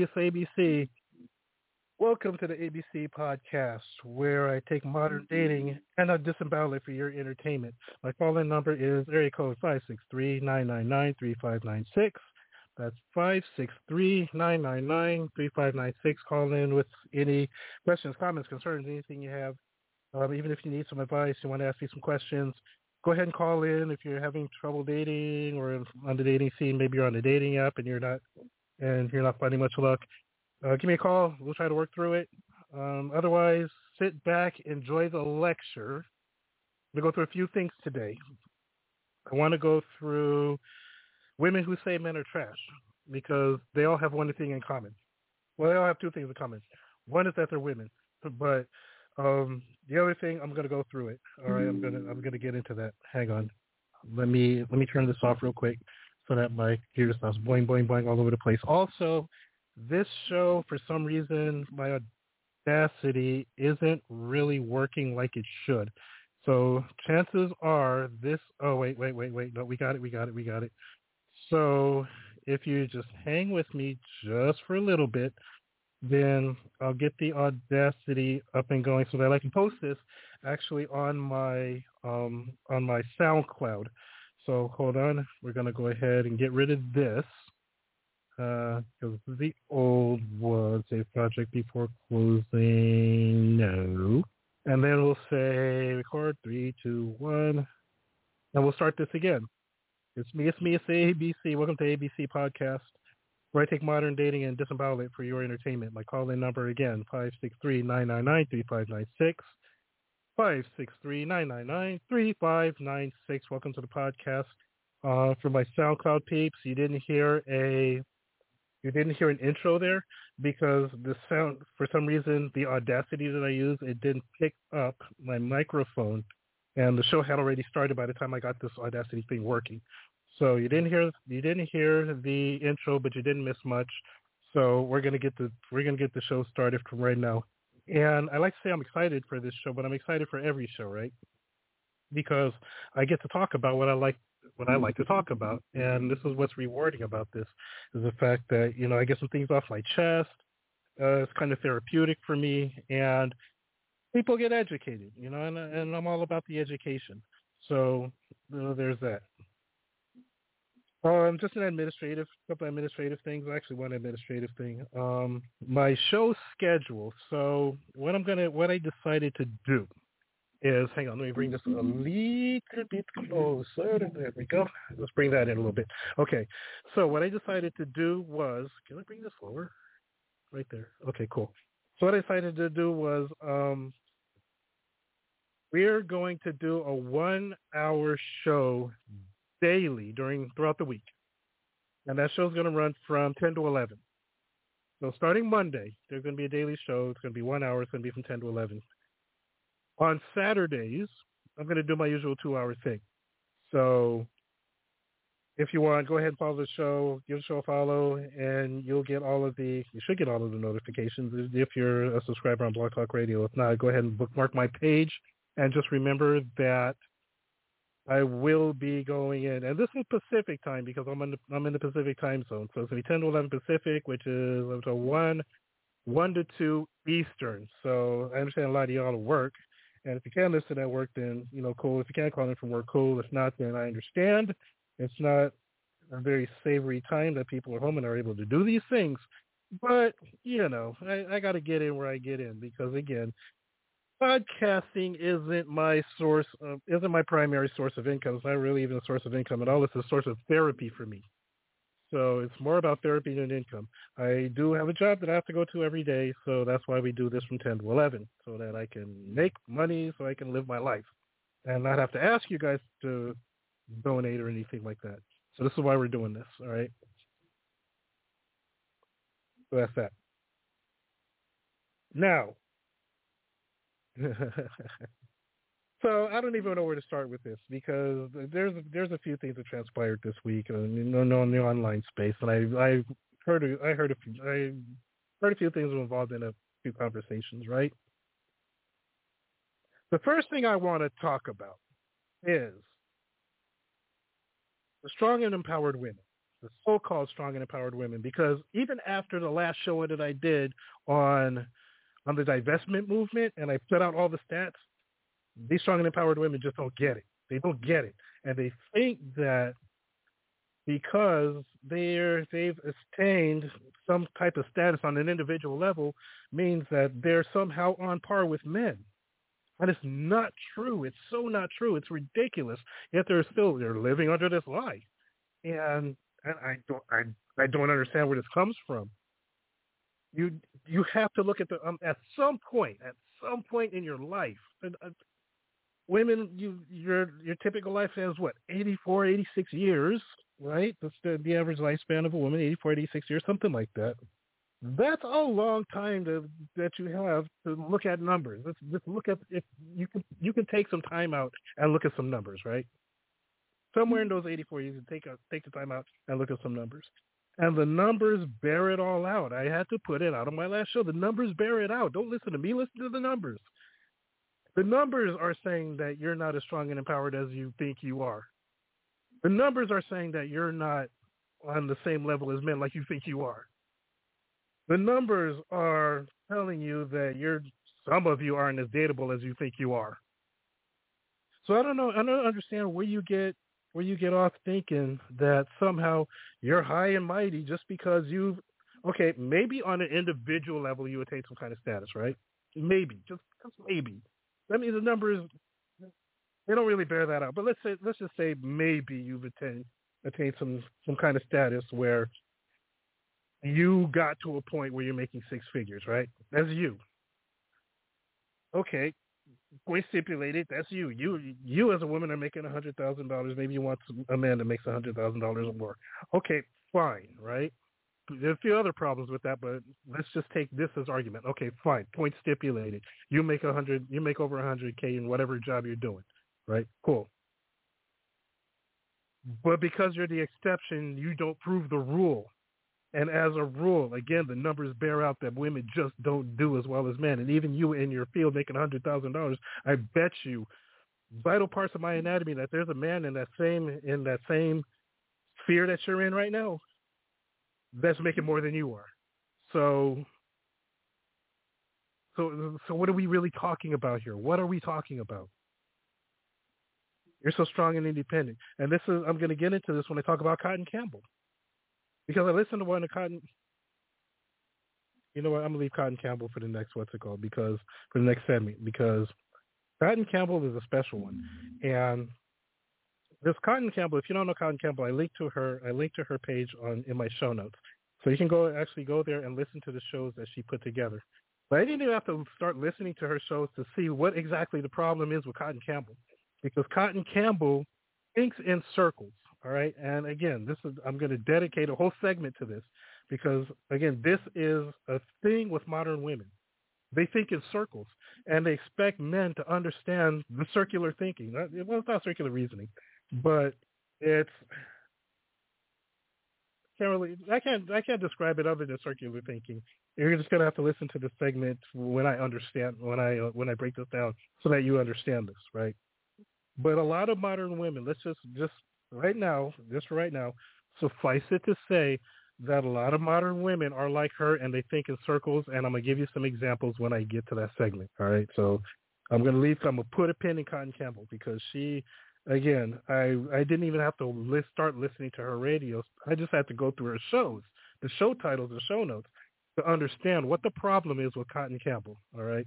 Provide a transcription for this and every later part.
It's ABC. Welcome to the ABC podcast, where I take modern dating and I disembowel it for your entertainment. My call-in number is area code five six three nine nine nine three five nine six. That's five six three nine nine nine three five nine six. Call in with any questions, comments, concerns, anything you have. Um, even if you need some advice, you want to ask me some questions, go ahead and call in if you're having trouble dating or on the dating scene. Maybe you're on a dating app and you're not and if you're not finding much luck. Uh, give me a call. We'll try to work through it. Um, otherwise, sit back, enjoy the lecture. To go through a few things today. I want to go through women who say men are trash because they all have one thing in common. Well, they all have two things in common. One is that they're women, but um, the other thing I'm going to go through it. All right, I'm going to I'm going to get into that. Hang on. Let me let me turn this off real quick so that my computer stops boing, boing, boing all over the place. Also, this show, for some reason, my Audacity isn't really working like it should. So chances are this, oh, wait, wait, wait, wait. No, we got it, we got it, we got it. So if you just hang with me just for a little bit, then I'll get the Audacity up and going so that I can post this actually on my um, on my SoundCloud. So hold on. We're going to go ahead and get rid of this because uh, the old one. Save project before closing. No. And then we'll say record three, two, one, and we'll start this again. It's me. It's me. It's ABC. Welcome to ABC Podcast, where I take modern dating and disembowel it for your entertainment. My call-in number again: five six three nine nine nine three five nine six five six three nine nine nine three five nine six. Welcome to the podcast. Uh, for my SoundCloud peeps, you didn't hear a you didn't hear an intro there because the sound for some reason the Audacity that I use it didn't pick up my microphone, and the show had already started by the time I got this Audacity thing working. So you didn't hear you didn't hear the intro, but you didn't miss much. So we're gonna get the we're gonna get the show started from right now. And I like to say I'm excited for this show, but I'm excited for every show, right? Because I get to talk about what I like what I like to talk about. And this is what's rewarding about this is the fact that, you know, I get some things off my chest. Uh, it's kind of therapeutic for me and people get educated, you know, and, and I'm all about the education. So you know, there's that. Um, just an administrative, couple of administrative things. Actually, one administrative thing. Um, my show schedule. So what I'm gonna, what I decided to do is, hang on, let me bring this a little bit closer. There we go. Let's bring that in a little bit. Okay. So what I decided to do was, can I bring this lower? Right there. Okay, cool. So what I decided to do was, um, we're going to do a one-hour show daily during throughout the week. And that show's going to run from 10 to 11. So starting Monday, there's going to be a daily show. It's going to be one hour. It's going to be from 10 to 11. On Saturdays, I'm going to do my usual two-hour thing. So if you want, go ahead and follow the show, give the show a follow, and you'll get all of the, you should get all of the notifications if you're a subscriber on Blog Talk Radio. If not, go ahead and bookmark my page. And just remember that I will be going in, and this is Pacific time because I'm in the, I'm in the Pacific time zone. So it's gonna be 10 to 11 Pacific, which is 11 to one, one to two Eastern. So I understand a lot of y'all work, and if you can listen at work, then you know, cool. If you can't call in from work, cool. If not, then I understand. It's not a very savory time that people are home and are able to do these things. But you know, I, I got to get in where I get in because again, podcasting isn't my source of, isn't my primary source of income. It's not really even a source of income at all. It's a source of therapy for me. So it's more about therapy than income. I do have a job that I have to go to every day, so that's why we do this from 10 to 11, so that I can make money, so I can live my life, and not have to ask you guys to donate or anything like that. So this is why we're doing this, all right? So that's that. Now, so I don't even know where to start with this because there's there's a few things that transpired this week in, in, in the online space, and I I heard I heard a few I heard a few things involved in a few conversations. Right. The first thing I want to talk about is the strong and empowered women. the so-called strong and empowered women, because even after the last show that I did on on the divestment movement, and I put out all the stats, these strong and empowered women just don't get it. They don't get it, and they think that because they're they've attained some type of status on an individual level means that they're somehow on par with men. And it's not true. It's so not true. It's ridiculous. Yet they're still they're living under this lie, and and I don't I I don't understand where this comes from. You you have to look at the um, at some point at some point in your life. Uh, uh, women, you your your typical lifespan is what 84, 86 years, right? That's the, the average lifespan of a woman, 84, 86 years, something like that. That's a long time to, that you have to look at numbers. Let's just look at if you can you can take some time out and look at some numbers, right? Somewhere in those 84, you can take a, take the time out and look at some numbers. And the numbers bear it all out. I had to put it out on my last show. The numbers bear it out. Don't listen to me. Listen to the numbers. The numbers are saying that you're not as strong and empowered as you think you are. The numbers are saying that you're not on the same level as men like you think you are. The numbers are telling you that you're some of you aren't as dateable as you think you are. So I don't know. I don't understand where you get where you get off thinking that somehow you're high and mighty just because you've okay maybe on an individual level you attain some kind of status, right? Maybe just, just maybe. I mean the numbers they don't really bear that out. But let's say let's just say maybe you've attained attained some some kind of status where you got to a point where you're making six figures, right? That's you. Okay, point stipulated. That's you. You you as a woman are making a hundred thousand dollars. Maybe you want a man that makes a hundred thousand dollars or more. Okay, fine, right? There's a few other problems with that, but let's just take this as argument. Okay, fine. Point stipulated. You make a hundred. You make over a hundred k in whatever job you're doing, right? Cool. But because you're the exception, you don't prove the rule. And as a rule, again, the numbers bear out that women just don't do as well as men. And even you in your field making a hundred thousand dollars, I bet you vital parts of my anatomy that there's a man in that same in that same sphere that you're in right now that's making more than you are. So so so what are we really talking about here? What are we talking about? You're so strong and independent. And this is I'm gonna get into this when I talk about Kotton Campbell because I listened to one of Kotton. You know what? I'm gonna leave Kotton Campbell for the next what's it called because for the next segment because Kotton Campbell is a special one, and this Kotton Campbell. If you don't know Kotton Campbell, I linked to her. I linked to her page on in my show notes, so you can go actually go there and listen to the shows that she put together. But I didn't even have to start listening to her shows to see what exactly the problem is with Kotton Campbell, because Kotton Campbell thinks in circles. All right. And again, this is I'm going to dedicate a whole segment to this because again, this is a thing with modern women. They think in circles and they expect men to understand the circular thinking. Well, it's not circular reasoning, but it's can't really I can't I can't describe it other than circular thinking. You're just gonna have to listen to the segment when I understand when I uh, when I break this down so that you understand this, right? But a lot of modern women, let's just just right now, just right now, suffice it to say that a lot of modern women are like her and they think in circles. And I'm gonna give you some examples when I get to that segment. All right, so I'm gonna leave. I'm gonna put a pin in Kotton Campbell because she, again, I I didn't even have to list, start listening to her radio. I just had to go through her shows, the show titles, the show notes, to understand what the problem is with Kotton Campbell. All right.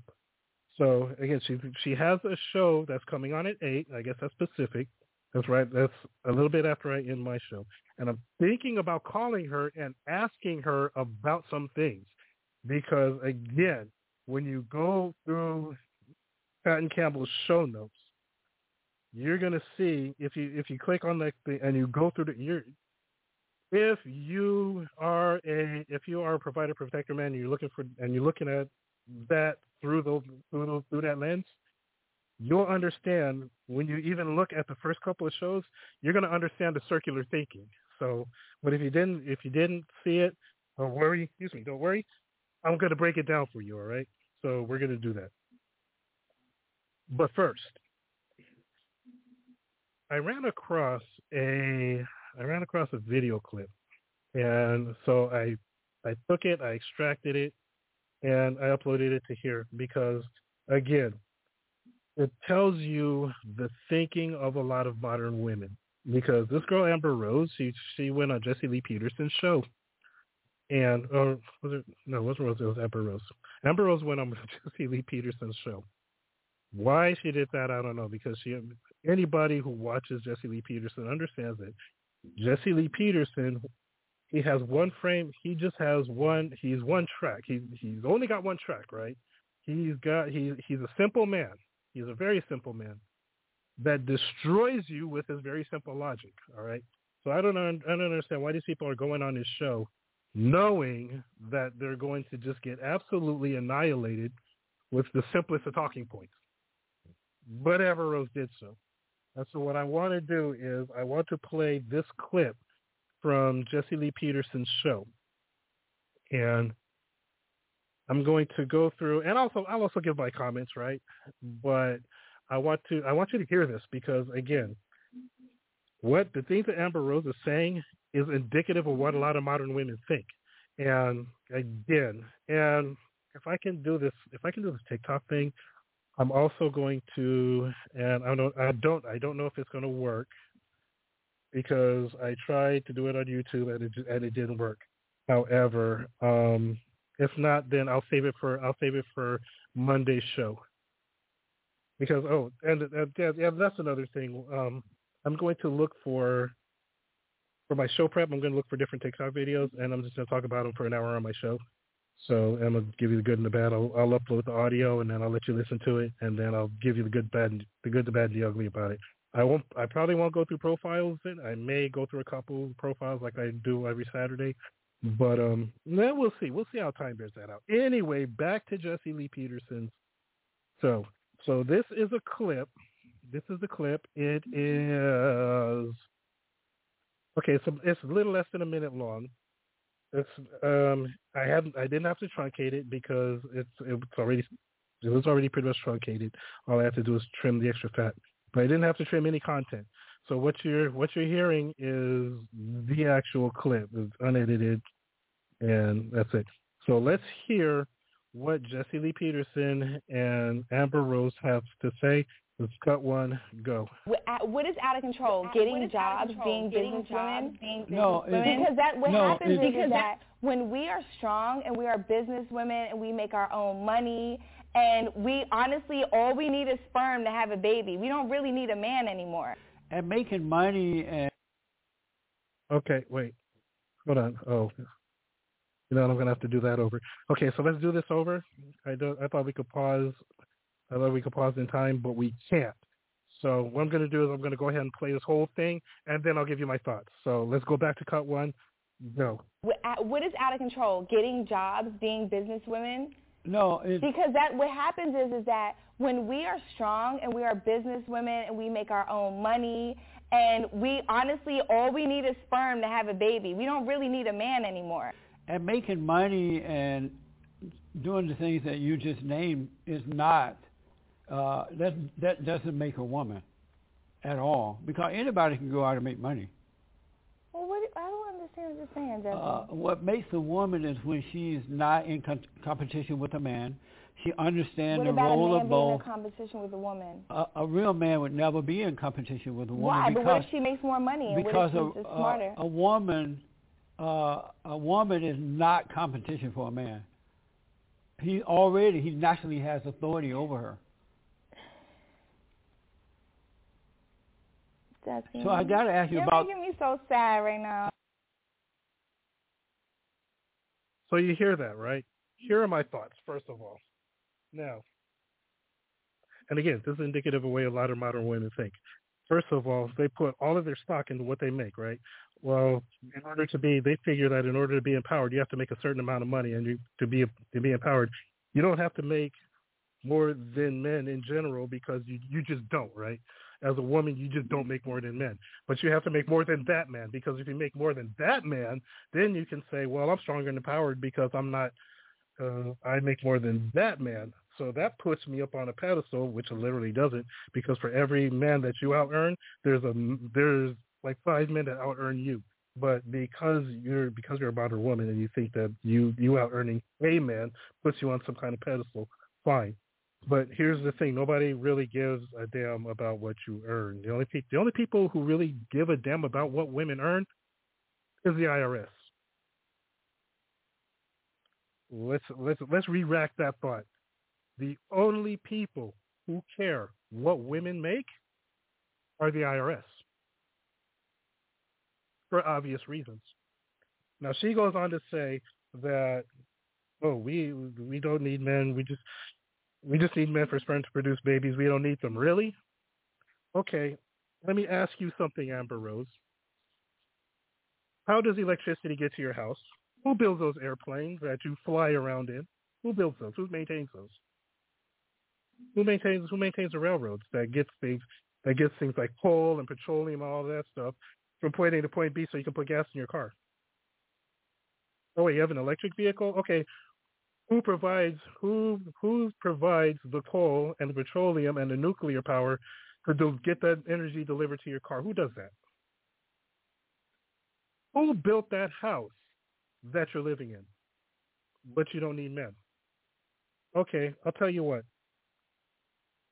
So again, she she has a show that's coming on at eight. I guess that's Pacific. That's right. That's a little bit after I end my show. And I'm thinking about calling her and asking her about some things. Because again, when you go through Kotton Campbell's show notes, you're gonna see if you if you click on that thing and you go through the you're if you are a if you are a provider protector man and you're looking for and you're looking at that through the through, the, through that lens, you'll understand when you even look at the first couple of shows, you're going to understand the circular thinking. So, but if you didn't, if you didn't see it, don't worry. Excuse me, don't worry. I'm going to break it down for you. All right. So we're going to do that. But first, I ran across a I ran across a video clip And so I I took it, I extracted it, and I uploaded it to here because again, it tells you the thinking of a lot of modern women. Because this girl Amber Rose, she she went on Jesse Lee Peterson's show, and or was it no, it wasn't Rose, it was Amber Rose. Amber Rose went on Jesse Lee Peterson's show. Why she did that, I don't know. Because she anybody who watches Jesse Lee Peterson understands that Jesse Lee Peterson he has one frame. He just has one. He's one track. He he's only got one track, right? He's got he he's a simple man. He's a very simple man that destroys you with his very simple logic. All right. So I don't I don't understand why these people are going on his show, knowing that they're going to just get absolutely annihilated with the simplest of talking points. But Rose did so. And so what I want to do is I want to play this clip from Jesse Lee Peterson's show. And I'm going to go through and also I'll also give my comments, right? But I want to I want you to hear this because again, what the things that Amber Rose is saying is indicative of what a lot of modern women think. And again, and if I can do this if I can do this TikTok thing, I'm also going to and I don't I don't I don't know if it's going to work because I tried to do it on YouTube and it and it didn't work. However, um, if not, then I'll save it for I'll save it for Monday's show. Because oh, and, yeah, that's another thing. Um, I'm going to look for for my show prep. I'm going to look for different TikTok videos, and I'm just going to talk about them for an hour on my show. So I'm gonna give you the good and the bad. I'll, I'll upload the audio, and then I'll let you listen to it, and then I'll give you the good, bad, the good, the bad, and the ugly about it. I won't. I probably won't go through profiles. Then I may go through a couple profiles like I do every Saturday. But um, then we'll see. We'll see how time bears that out. Anyway, back to Jesse Lee Peterson. So, so this is a clip. This is the clip. It is okay. So it's a little less than a minute long. It's um, I haven't. I didn't have to truncate it because it's it's already it was already pretty much truncated. All I have to do is trim the extra fat but I didn't have to trim any content. So what you're what you're hearing is the actual clip, it's unedited, and that's it. So let's hear what Jesse Lee Peterson and Amber Rose have to say. Let's cut one, go. What uh, is out of control? Getting jobs, being business women? no, because that what no, happens is, is that when we are strong and we are business women and we make our own money and we honestly, all we need is sperm to have a baby. We don't really need a man anymore. And making money and. Okay, wait. Hold on. Oh, you know I'm gonna have to do that over. Okay, so let's do this over. I don't. I thought we could pause. I thought we could pause in time, but we can't. So what I'm gonna do is I'm gonna go ahead and play this whole thing, and then I'll give you my thoughts. So let's go back to cut one. no What is out of control? Getting jobs, being business women, no, because that what happens is is that when we are strong and we are business women and we make our own money and we honestly all we need is sperm to have a baby. We don't really need a man anymore. And making money and doing the things that you just named is not uh, that that doesn't make a woman at all because anybody can go out and make money. Well, what I don't understand what you're saying, Jesse. Uh, what makes a woman is when she's not in con- competition with a man. She understands what the about role a man of both. Being in competition with a woman. A, a real man would never be in competition with a woman. Why? Because, but what if she makes more money? And because what if she's a, smarter? A, a woman, uh, a woman is not competition for a man. He already, he naturally has authority over her. So I got to ask you You're about. You're making me so sad right now. So you hear that, right? Here are my thoughts, first of all. Now, and again, this is indicative of the way a lot of modern women think. First of all, they put all of their stock into what they make, right? Well, in order to be, they figure that in order to be empowered, you have to make a certain amount of money, and you, to be to be empowered, you don't have to make more than men in general because you you just don't, right? as a woman, you just don't make more than men. But you have to make more than that man because if you make more than that man, then you can say, well, I'm stronger and empowered because I'm not, uh, I make more than that man. So that puts me up on a pedestal, which it literally doesn't, because for every man that you out earn, there's a there's like five men that out earn you. but because you're because you're a modern woman and you think that you you out earning a man puts you on some kind of pedestal, fine. But here's the thing: nobody really gives a damn about what you earn. The only pe- the only people who really give a damn about what women earn is the IRS. Let's let's let's re-rack that thought. The only people who care what women make are the IRS for obvious reasons. Now she goes on to say that oh we we don't need men. We just we just need men for sperm to produce babies. We don't need them. Really? Okay. Let me ask you something Amber Rose. How does electricity get to your house? Who builds those airplanes that you fly around in? Who builds those? Who maintains those who maintains who maintains the railroads that gets things that gets things like coal and petroleum and all that stuff from point A to point B so you can put gas in your car. Oh wait, you have an electric vehicle? Okay. Who provides who who provides the coal and the petroleum and the nuclear power to get that energy delivered to your car? Who does that? Who built that house that you're living in? But you don't need men. Okay, I'll tell you what.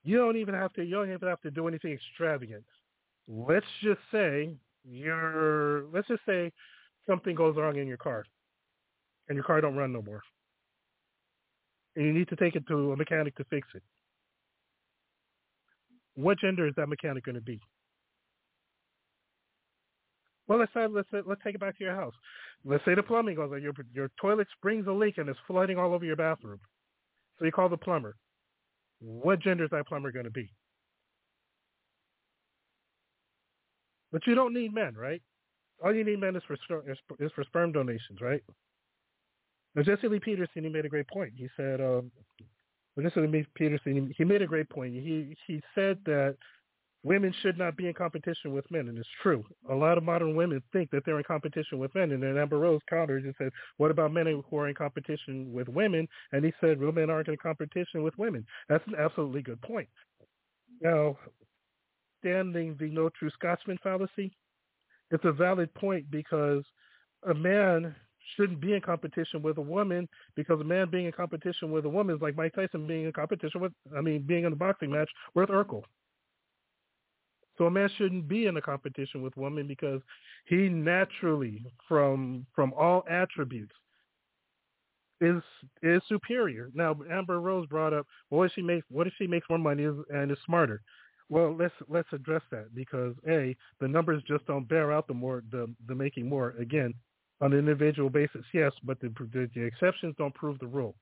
You don't even have to you don't even have to do anything extravagant. Let's just say you're let's just say something goes wrong in your car and your car don't run no more. And you need to take it to a mechanic to fix it. What gender is that mechanic going to be? Well, let's say, let's let's take it back to your house. Let's say the plumbing goes on. Your your toilet springs a leak and it's flooding all over your bathroom. So you call the plumber. What gender is that plumber going to be? But you don't need men, right? All you need men is for is for sperm donations, right? Now Jesse Lee Peterson, he made a great point. He said, um, Jesse Lee Peterson, he made a great point. He he said that women should not be in competition with men, and it's true. A lot of modern women think that they're in competition with men, and then Amber Rose countered and said, "What about men who are in competition with women?" And he said, "Real men aren't in competition with women." That's an absolutely good point. Now, standing the no true Scotsman fallacy, it's a valid point because a man shouldn't be in competition with a woman because a man being in competition with a woman is like Mike Tyson being in competition with, I mean, being in a boxing match with Urkel. So a man shouldn't be in a competition with women because he naturally, from from all attributes, is is superior. Now Amber Rose brought up, what if she makes what if she makes more money and is smarter? Well, let's let's address that because a the numbers just don't bear out the more the the making more again on an individual basis. Yes, but the the, the exceptions don't prove the rule.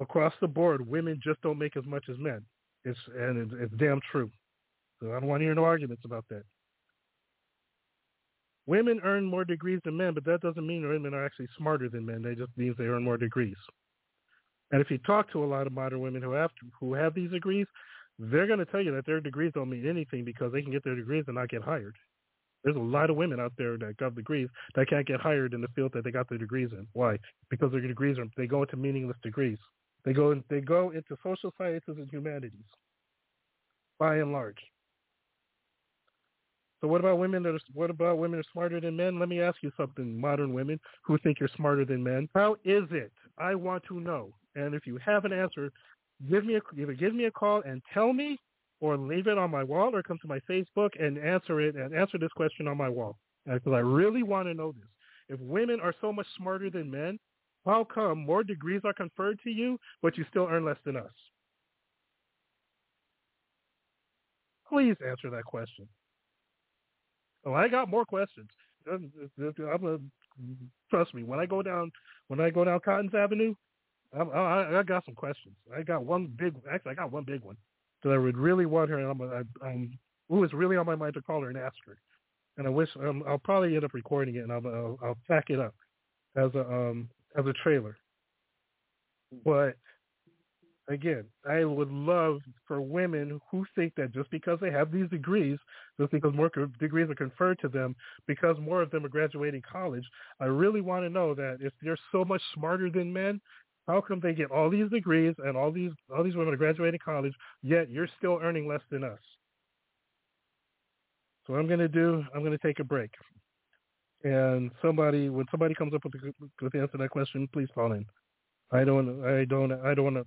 Across the board, women just don't make as much as men. It's and it's, it's damn true. So I don't want to hear no arguments about that. Women earn more degrees than men, but that doesn't mean women are actually smarter than men. That just means they earn more degrees. And if you talk to a lot of modern women who have who have these degrees, they're going to tell you that their degrees don't mean anything because they can get their degrees and not get hired. There's a lot of women out there that got degrees that can't get hired in the field that they got their degrees in. Why? Because their degrees are they go into meaningless degrees. They go in, they go into social sciences and humanities, by and large. So what about women that are what about women are smarter than men? Let me ask you something, modern women who think you're smarter than men. How is it? I want to know. And if you have an answer, give me a, either give me a call and tell me, or leave it on my wall, or come to my Facebook and answer it and answer this question on my wall. Because I really want to know this. If women are so much smarter than men, how come more degrees are conferred to you, but you still earn less than us? Please answer that question. Oh, I got more questions. I'm gonna, trust me. When I go down, when I go down Kotton's Avenue, I, I, I got some questions. I got one big. Actually, I got one big one that I would really want her. And I'm, I, I'm. It was really on my mind to call her and ask her. And I wish um, I'll probably end up recording it, and I'll, I'll I'll pack it up as a um as a trailer. But again, I would love for women who think that just because they have these degrees, just because more degrees are conferred to them, because more of them are graduating college, I really want to know that if they're so much smarter than men, how come they get all these degrees and all these all these women are graduating college, yet you're still earning less than us? So what I'm going to do, I'm going to take a break. And somebody, when somebody comes up with the, with the answer to that question, please call in. I don't, I don't, I don't want to.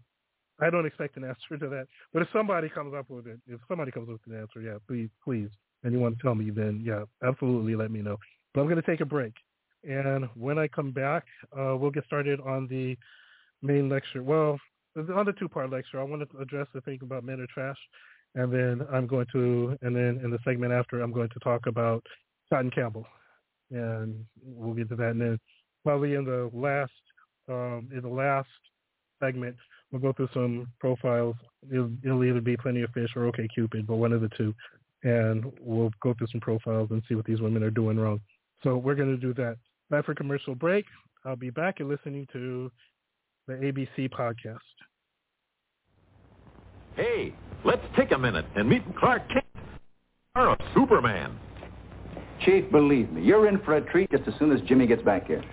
I don't expect an answer to that. But if somebody comes up with it, if somebody comes up with an answer, yeah, please, please, and you want to tell me, then yeah, absolutely let me know. But I'm going to take a break. And when I come back, uh, we'll get started on the main lecture. Well, on the two-part lecture, I want to address the thing about men are trash, and then I'm going to, and then in the segment after, I'm going to talk about Kotton Campbell, and we'll get to that. And then probably in the last, um, in the last segment, we'll go through some profiles. It'll, it'll either be Plenty of Fish or OK Cupid, but one of the two, and we'll go through some profiles and see what these women are doing wrong. So we're going to do that. Back for commercial break. I'll be back and listening to the ABC podcast. Hey, let's take a minute and meet Clark Kent, or Superman. Chief, believe me, you're in for a treat just as soon as Jimmy gets back here.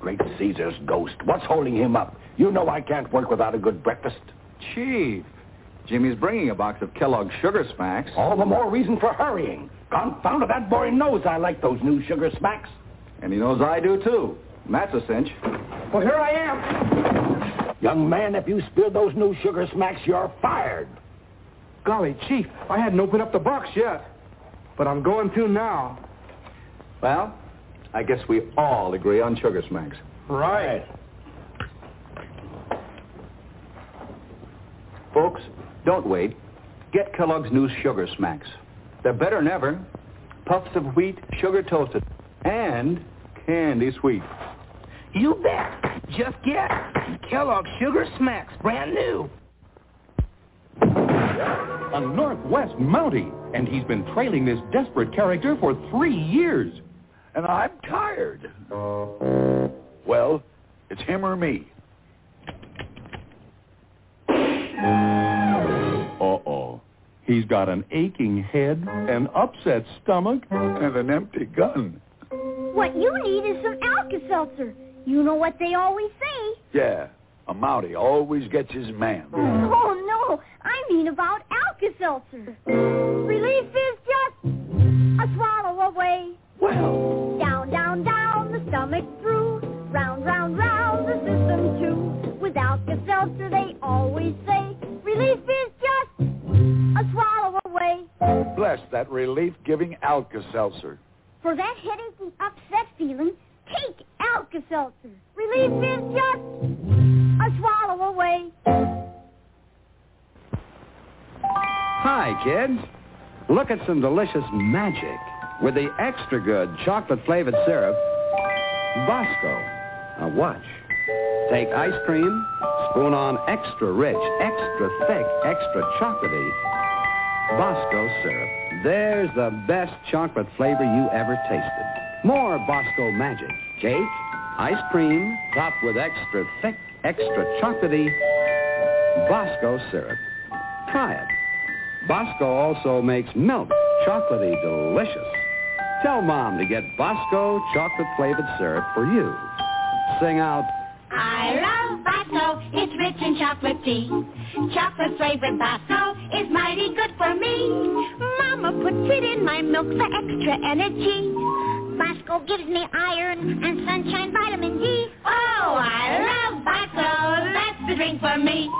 Great Caesar's ghost. What's holding him up? You know I can't work without a good breakfast. Chief, Jimmy's bringing a box of Kellogg's Sugar Smacks. All the more reason for hurrying. Confound it, that boy knows I like those new Sugar Smacks. And he knows I do, too. And that's a cinch. Well, here I am. Young man, if you spill those new Sugar Smacks, you're fired. Golly, Chief, I hadn't opened up the box yet. But I'm going to now. Well, I guess we all agree on Sugar Smacks. Right. Folks, don't wait. Get Kellogg's new Sugar Smacks. They're better than ever. Puffs of wheat, sugar toasted, and candy sweet. You bet. Just get Kellogg's Sugar Smacks, brand new. A Northwest Mountie, and he's been trailing this desperate character for three years. And I'm tired. Well, it's him or me. Uh-oh. He's got an aching head, an upset stomach, and an empty gun. What you need is some Alka-Seltzer. You know what they always say. Yeah, a Mountie always gets his man. Oh, no. I mean about Alka-Seltzer. Relief is just a swallow away. Well. Down, down, down, the stomach through. Round, round, round, the system too. With Alka-Seltzer, they always say, relief is just a swallow away. Bless that relief-giving Alka-Seltzer. For that headache and upset feeling, take Alka-Seltzer. Relief is just a swallow away. Hi, kids. Look at some delicious magic with the extra good chocolate-flavored syrup, Bosco. Now watch. Take ice cream, spoon on extra rich, extra thick, extra chocolatey Bosco syrup. There's the best chocolate flavor you ever tasted. More Bosco magic. Cake, ice cream, topped with extra thick, extra chocolatey Bosco syrup. Try it. Bosco also makes milk chocolatey delicious. Tell Mom to get Bosco chocolate-flavored syrup for you. Sing out, I love Bosco. It's rich in chocolate tea. Chocolate flavored Bosco is mighty good for me. Mama puts it in my milk for extra energy. Bosco gives me iron and sunshine vitamin D. Oh, I love Bosco. That's the drink for me.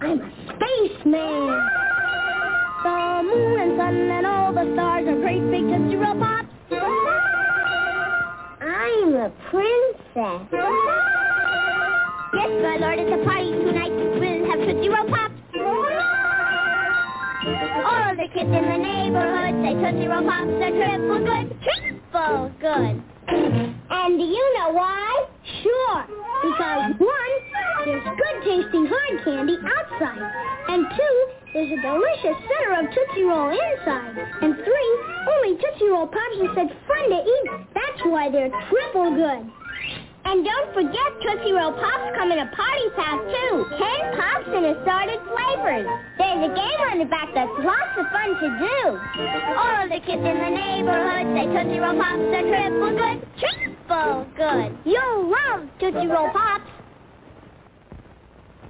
I'm a spaceman. The moon and sun and all the stars are great big Tootsie Roll Pops. I'm a princess. Yes, my lord, it's a party tonight. We'll have Tootsie Roll Pops. All the kids in the neighborhood say Tootsie Roll Pops are triple good. Triple good. And do you know why? Sure. Because one, there's good tasting hard candy outside. And two, there's a delicious center of Tootsie Roll inside. And three, only Tootsie Roll Pops are such fun to eat. That's why they're triple good. And don't forget Tootsie Roll Pops come in a party pack too. Ten pops in assorted flavors. There's a game on the back that's lots of fun to do. All the kids in the neighborhood say Tootsie Roll Pops are triple good. Triple good. You'll love Tootsie Roll Pops.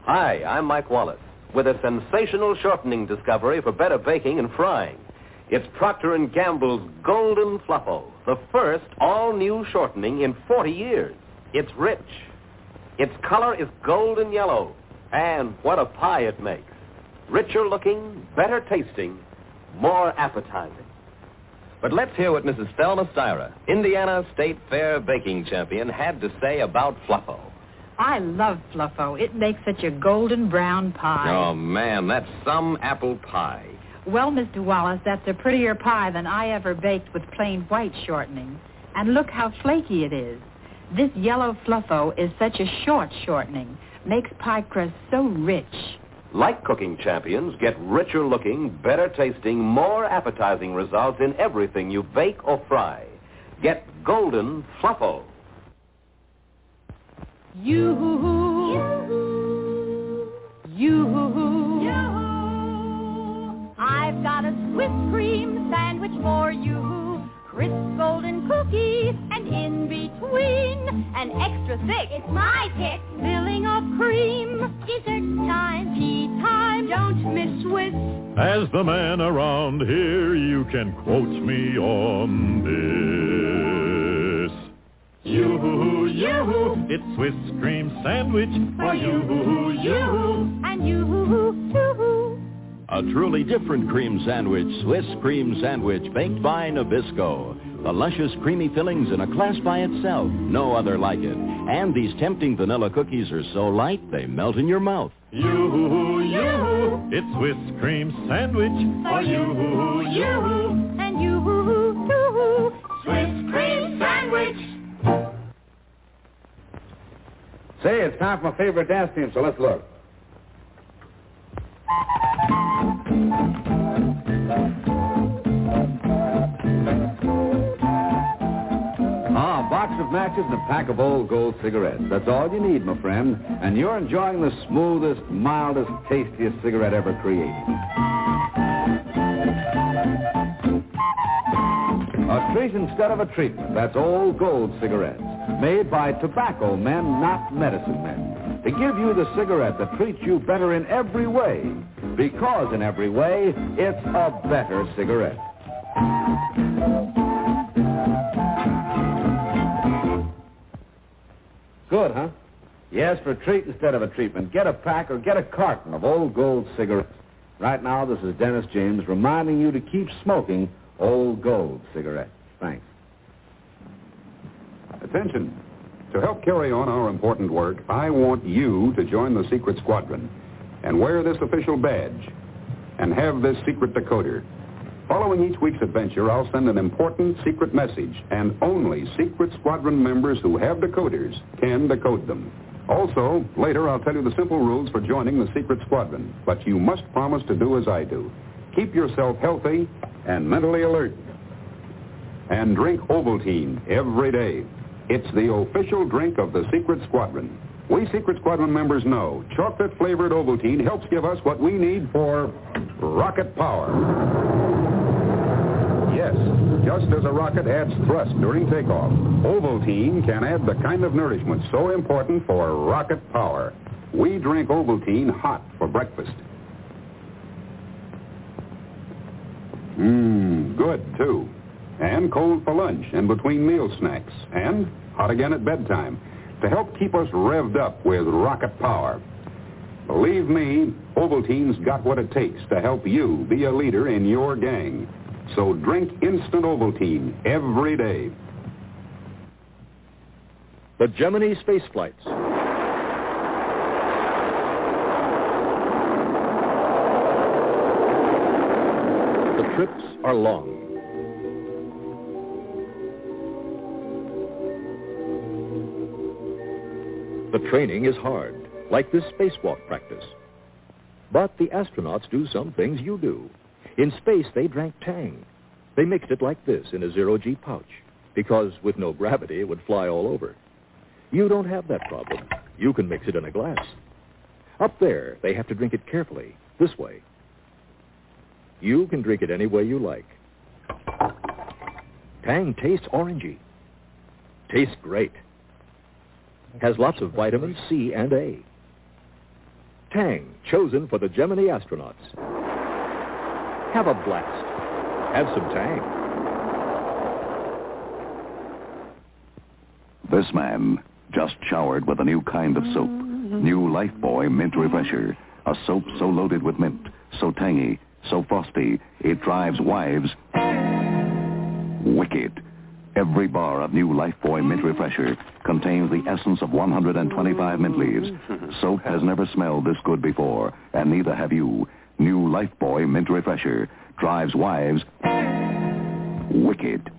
Hi, I'm Mike Wallace with a sensational shortening discovery for better baking and frying. It's Procter & Gamble's Golden Fluffo, the first all-new shortening in 40 years. It's rich. Its color is golden yellow. And what a pie it makes. Richer looking, better tasting, more appetizing. But let's hear what Mrs. Thelma Styra, Indiana State Fair baking champion, had to say about Fluffo. I love Fluffo. It makes such a golden brown pie. Oh, man, that's some apple pie. Well, Mr. Wallace, that's a prettier pie than I ever baked with plain white shortening. And look how flaky it is. This yellow Fluffo is such a short shortening. Makes pie crust so rich. Like cooking champions, get richer looking, better tasting, more appetizing results in everything you bake or fry. Get Golden Fluffo. You, you, I've got a Swiss cream sandwich for you. Crisp golden cookies, and in between, an extra thick. It's my pick. Filling of cream. Dessert time. Tea time. Don't miss Swiss. As the man around here, you can quote me on this. You, hoo hoo, you, hoo! it's Swiss cream sandwich for you, hoo hoo, you. Hoo, and you, hoo hoo, too. Hoo! A truly different cream sandwich, Swiss cream sandwich, baked by Nabisco. The luscious, creamy fillings in a class by itself. No other like it. And these tempting vanilla cookies are so light, they melt in your mouth. You, hoo hoo, you, hoo! it's Swiss cream sandwich for you, you. Hoo, and you, hoo hoo, too. Hoo! Swiss cream sandwich. Say, it's time for my favorite dance team, so let's look. Ah, a box of matches and a pack of old gold cigarettes. That's all you need, my friend. And you're enjoying the smoothest, mildest, tastiest cigarette ever created. A treat instead of a treatment. That's old gold cigarettes. Made by tobacco men, not medicine men. To give you the cigarette that treats you better in every way. Because in every way, it's a better cigarette. Good, huh? Yes, for a treat instead of a treatment. Get a pack or get a carton of old gold cigarettes. Right now, this is Dennis James reminding you to keep smoking old gold cigarettes. Thanks. Attention. To help carry on our important work, I want you to join the Secret Squadron and wear this official badge and have this secret decoder. Following each week's adventure, I'll send an important secret message, and only Secret Squadron members who have decoders can decode them. Also, later I'll tell you the simple rules for joining the Secret Squadron, but you must promise to do as I do. Keep yourself healthy and mentally alert. And drink Ovaltine every day. It's the official drink of the Secret Squadron. We Secret Squadron members know chocolate-flavored Ovaltine helps give us what we need for rocket power. Yes, just as a rocket adds thrust during takeoff, Ovaltine can add the kind of nourishment so important for rocket power. We drink Ovaltine hot for breakfast. Mmm, good, too. And cold for lunch and between meal snacks. And hot again at bedtime to help keep us revved up with rocket power. Believe me, Ovaltine's got what it takes to help you be a leader in your gang. So drink instant Ovaltine every day. The Gemini space flights. Trips are long. The training is hard, like this spacewalk practice. But the astronauts do some things you do. In space, they drank Tang. They mixed it like this in a zero-G pouch, because with no gravity, it would fly all over. You don't have that problem. You can mix it in a glass. Up there, they have to drink it carefully, this way. You can drink it any way you like. Tang tastes orangey. Tastes great. Has lots of vitamins C and A. Tang, chosen for the Gemini astronauts. Have a blast. Have some tang. This man just showered with a new kind of soap. New Lifebuoy Mint Refresher. A soap so loaded with mint, so tangy, so frosty, it drives wives wicked. Every bar of new Lifebuoy Mint Refresher contains the essence of 125 mint leaves. Soap has never smelled this good before, and neither have you. New Lifebuoy Mint Refresher drives wives wicked.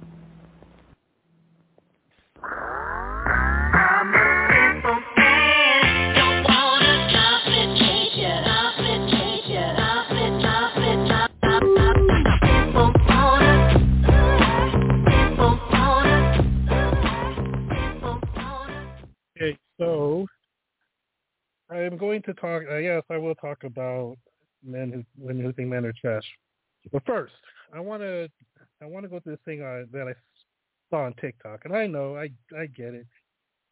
So I am going to talk. Uh, yes, I will talk about men who women who think men are trash. But first, I want to I want to go through this thing uh, that I saw on TikTok, and I know I I get it.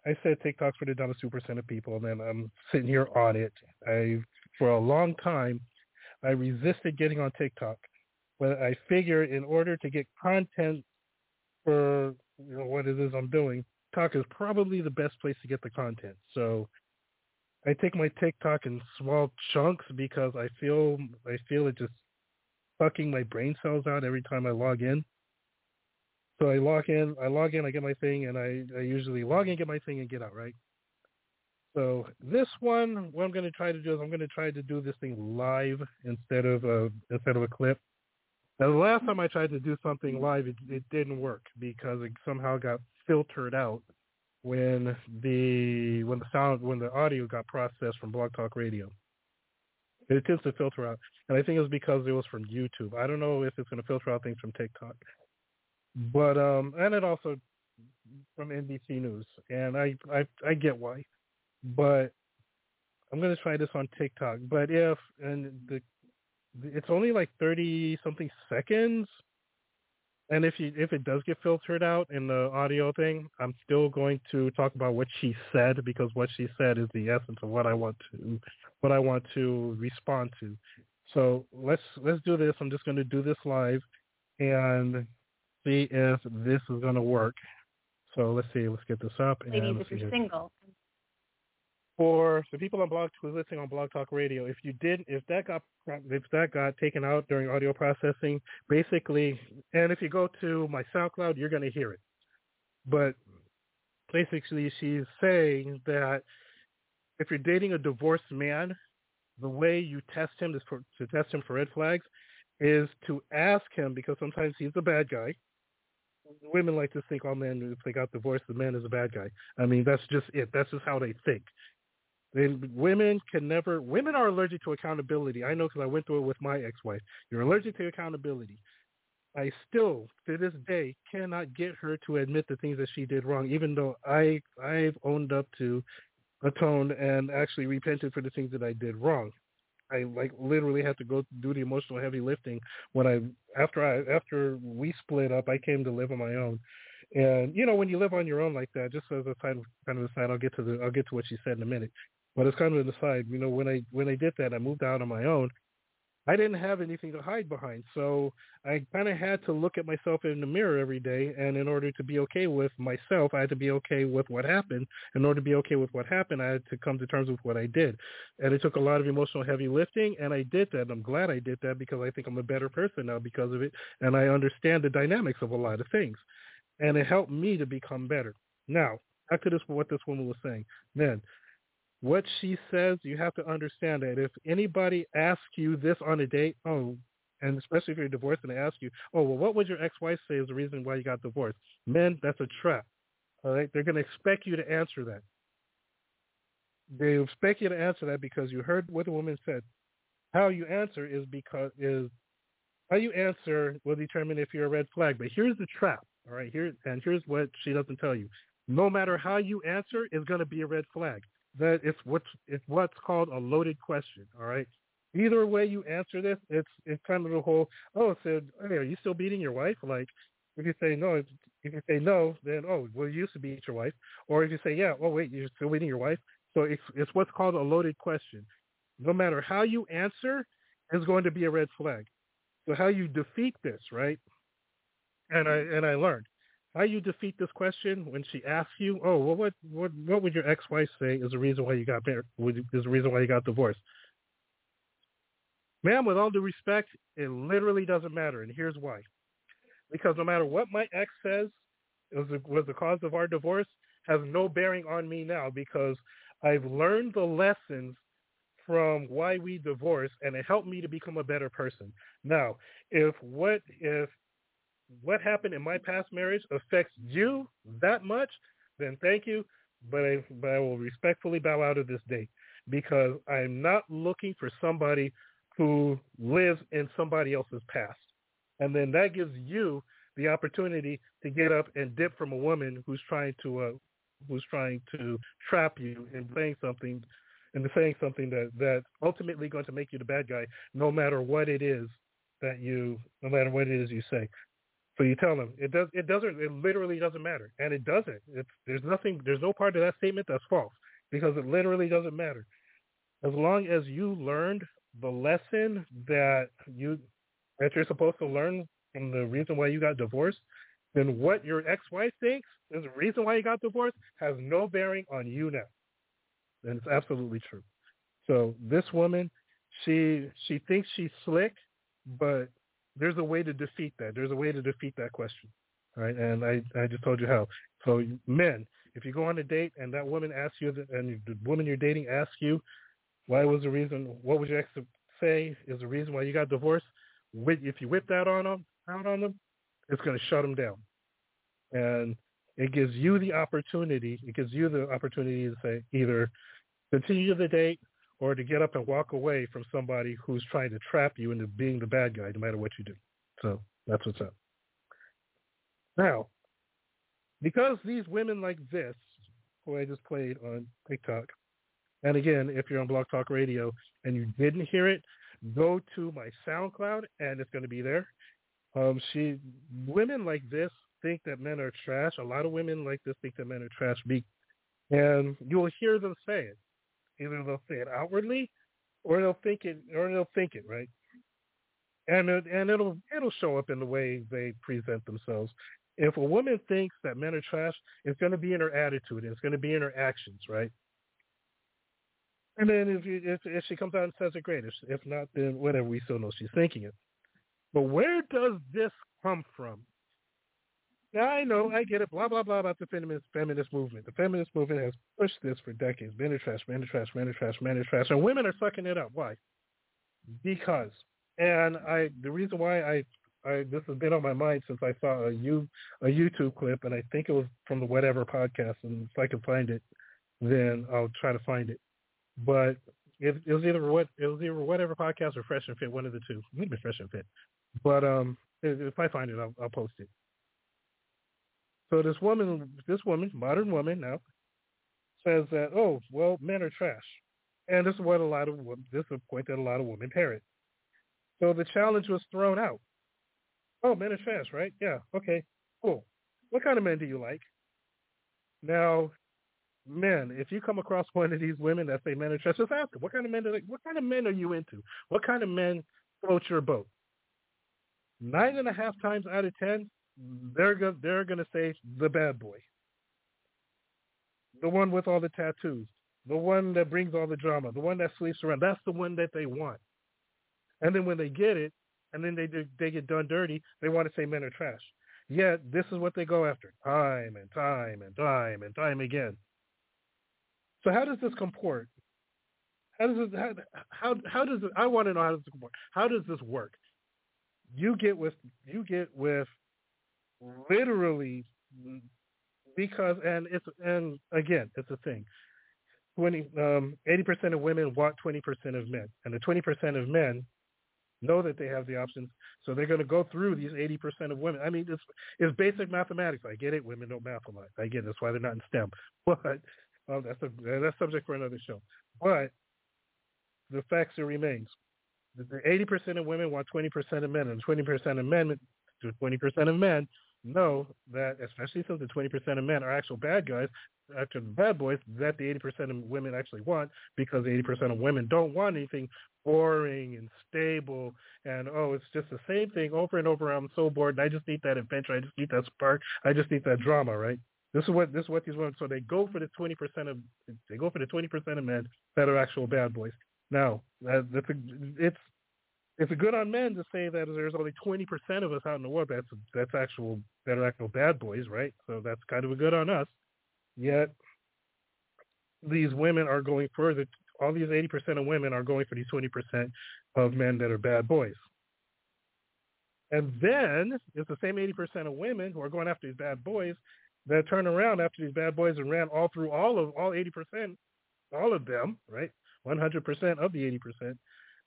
I said TikTok's for the dumbest two percent of people, and then I'm sitting here on it. I for a long time I resisted getting on TikTok, but I figure in order to get content for you know, what it is I'm doing, TikTok is probably the best place to get the content. So I take my TikTok in small chunks because I feel I feel it just fucking my brain cells out every time I log in. So I log in, I log in, I get my thing, and I, I usually log in, get my thing, and get out, right? So this one, what I'm going to try to do is I'm going to try to do this thing live instead of a instead of a clip. Now, the last time I tried to do something live, it, it didn't work because it somehow got filtered out when the when the sound when the audio got processed from Blog Talk Radio. It tends to filter out, and I think it was because it was from YouTube. I don't know if it's going to filter out things from TikTok, but um, and it also from NBC News, and I I I get why, but I'm going to try this on TikTok. But if and the it's only like 30 something seconds and if you if it does get filtered out in the audio thing i'm still going to talk about what she said because what she said is the essence of what i want to what i want to respond to. So let's let's do this. I'm just going to do this live and see if this is going to work. So let's see. Let's get this up and Ladies, if you're here. single. For the people on blog who's listening on Blog Talk Radio, if you did, if that got if that got taken out during audio processing, basically, and if you go to my SoundCloud, you're going to hear it. But basically, she's saying that if you're dating a divorced man, the way you test him for, to test him for red flags is to ask him because sometimes he's the bad guy. Women like to think all men, if they got divorced, the man is a bad guy. I mean, that's just it. That's just how they think. Then women can never. Women are allergic to accountability. I know because I went through it with my ex-wife. You're allergic to accountability. I still, to this day, cannot get her to admit the things that she did wrong, even though I I've owned up to, atoned, and actually repented for the things that I did wrong. I like literally had to go do the emotional heavy lifting when I after I after we split up. I came to live on my own, and you know when you live on your own like that, just as a side kind of a side, I'll get to the I'll get to what she said in a minute. But it's kind of an aside. You know when I when I did that, I moved out on my own. I didn't have anything to hide behind, so I kind of had to look at myself in the mirror every day. And in order to be okay with myself, I had to be okay with what happened. In order to be okay with what happened, I had to come to terms with what I did. And it took a lot of emotional heavy lifting, and I did that. I'm glad I did that because I think I'm a better person now because of it, and I understand the dynamics of a lot of things. And it helped me to become better. Now, back to this, what this woman was saying. Then, what she says, you have to understand that if anybody asks you this on a date, oh, and especially if you're divorced and they ask you, oh, well, what would your ex-wife say is the reason why you got divorced? Men, that's a trap. All right, they're going to expect you to answer that. They expect you to answer that because you heard what the woman said. How you answer is because is how you answer will determine if you're a red flag. But here's the trap. All right, here and here's what she doesn't tell you. No matter how you answer, is going to be a red flag that it's what's it's what's called a loaded question. All right. Either way you answer this, it's it's kind of the whole oh, so oh, hey, are you still beating your wife? Like if you say no, if you say no, then oh, well you used to beat your wife. Or if you say yeah, oh wait, you're still beating your wife. So it's it's what's called a loaded question. No matter how you answer, is going to be a red flag. So how you defeat this, right? and I and I learned how you defeat this question when she asks you, "Oh, well, what what what would your ex-wife say is the reason why you got married? Is the reason why you got divorced?" Ma'am, with all due respect, it literally doesn't matter, and here's why. Because no matter what my ex says was the, was the cause of our divorce, has no bearing on me now because I've learned the lessons from why we divorced, and it helped me to become a better person. Now, if what if what happened in my past marriage affects you that much, then thank you, but I, but I will respectfully bow out of this date because I'm not looking for somebody who lives in somebody else's past. And then that gives you the opportunity to get up and dip from a woman who's trying to uh, who's trying to trap you in saying something and saying something that that's ultimately going to make you the bad guy, no matter what it is that you, no matter what it is you say. So you tell them it does. It doesn't. It literally doesn't matter, and it doesn't. It's there's nothing. There's no part of that statement that's false because it literally doesn't matter. As long as you learned the lesson that you that you're supposed to learn from the reason why you got divorced, then what your ex-wife thinks is the reason why you got divorced has no bearing on you now. And it's absolutely true. So this woman, she she thinks she's slick, but there's a way to defeat that. There's a way to defeat that question. Right? And I, I just told you how. So men, if you go on a date and that woman asks you, and the woman you're dating asks you, why was the reason, what would your ex say is the reason why you got divorced? If you whip that on them, out on them, it's going to shut them down. And it gives you the opportunity, it gives you the opportunity to say either continue the date or to get up and walk away from somebody who's trying to trap you into being the bad guy no matter what you do. So that's what's up. Now, because these women like this, who I just played on TikTok, and again, if you're on Blog Talk Radio and you didn't hear it, go to my SoundCloud and it's going to be there. Um, she, women like this think that men are trash. A lot of women like this think that men are trash. Be, and you will hear them say it. Either they'll say it outwardly, or they'll think it, or they'll think it right. And it, and it'll it'll show up in the way they present themselves. If a woman thinks that men are trash, it's going to be in her attitude. It's going to be in her actions, right? And then if you, if, if she comes out and says it, great. If, if not, then whatever. We still know she's thinking it. But where does this come from? Now I know, I get it, blah blah blah about the feminist feminist movement. The feminist movement has pushed this for decades. Men are trash, men are trash, men are trash, men are trash, and women are sucking it up. Why? Because, and I the reason why I I this has been on my mind since I saw a you a YouTube clip, and I think it was from the whatever podcast, and if I can find it, then I'll try to find it. But it, it was either what it was either whatever podcast or Fresh and Fit, one of the two. Maybe Fresh and Fit. But um, if, I find it, I'll, I'll post it. So this woman, this woman, modern woman now, says that oh well, men are trash, and this is what a lot of this is a point that a lot of women parrot. So the challenge was thrown out. Oh, men are trash, right? Yeah. Okay. Cool. What kind of men do you like? Now, men, if you come across one of these women that say men are trash, just ask them, what kind of men do they, what kind of men are you into? What kind of men float your boat? Nine and a half times out of ten, they're go- they're going to say the bad boy, the one with all the tattoos, the one that brings all the drama, the one that sleeps around. That's the one that they want. And then when they get it, and then they they get done dirty, they want to say men are trash. Yet this is what they go after time and time and time and time again. So how does this comport? How does it, how, how how does it, I want to know how does it comport? How does this work? You get with you get with literally because and it's and again it's a thing. 20 um 80% of women want 20% of men and the 20% of men know that they have the options so they're going to go through these 80% of women. I mean it's it's basic mathematics. I get it. Women don't math a lot. I get it. That's why they're not in stem. But um, that's a that's subject for another show. But the fact still remains. The 80% of women want 20% of men and 20% of men 20% of men know that, especially since the 20% of men are actual bad guys, actual bad boys, that the 80% of women actually want because the 80% of women don't want anything boring and stable and, oh, it's just the same thing over and over. I'm so bored. I just need that adventure. I just need that spark. I just need that drama, right? This is what this is what these women. So they go for the 20% of they go for the 20% of men that are actual bad boys. Now, a, it's it's a good on men to say that there's only 20% of us out in the world that's that's actual that are actual bad boys, right? So that's kind of a good on us. Yet these women are going further. All these 80% of women are going for these 20% of men that are bad boys. And then it's the same 80% of women who are going after these bad boys that turn around after these bad boys and ran all through all of all 80%, all of them, right? 100% of the 80%.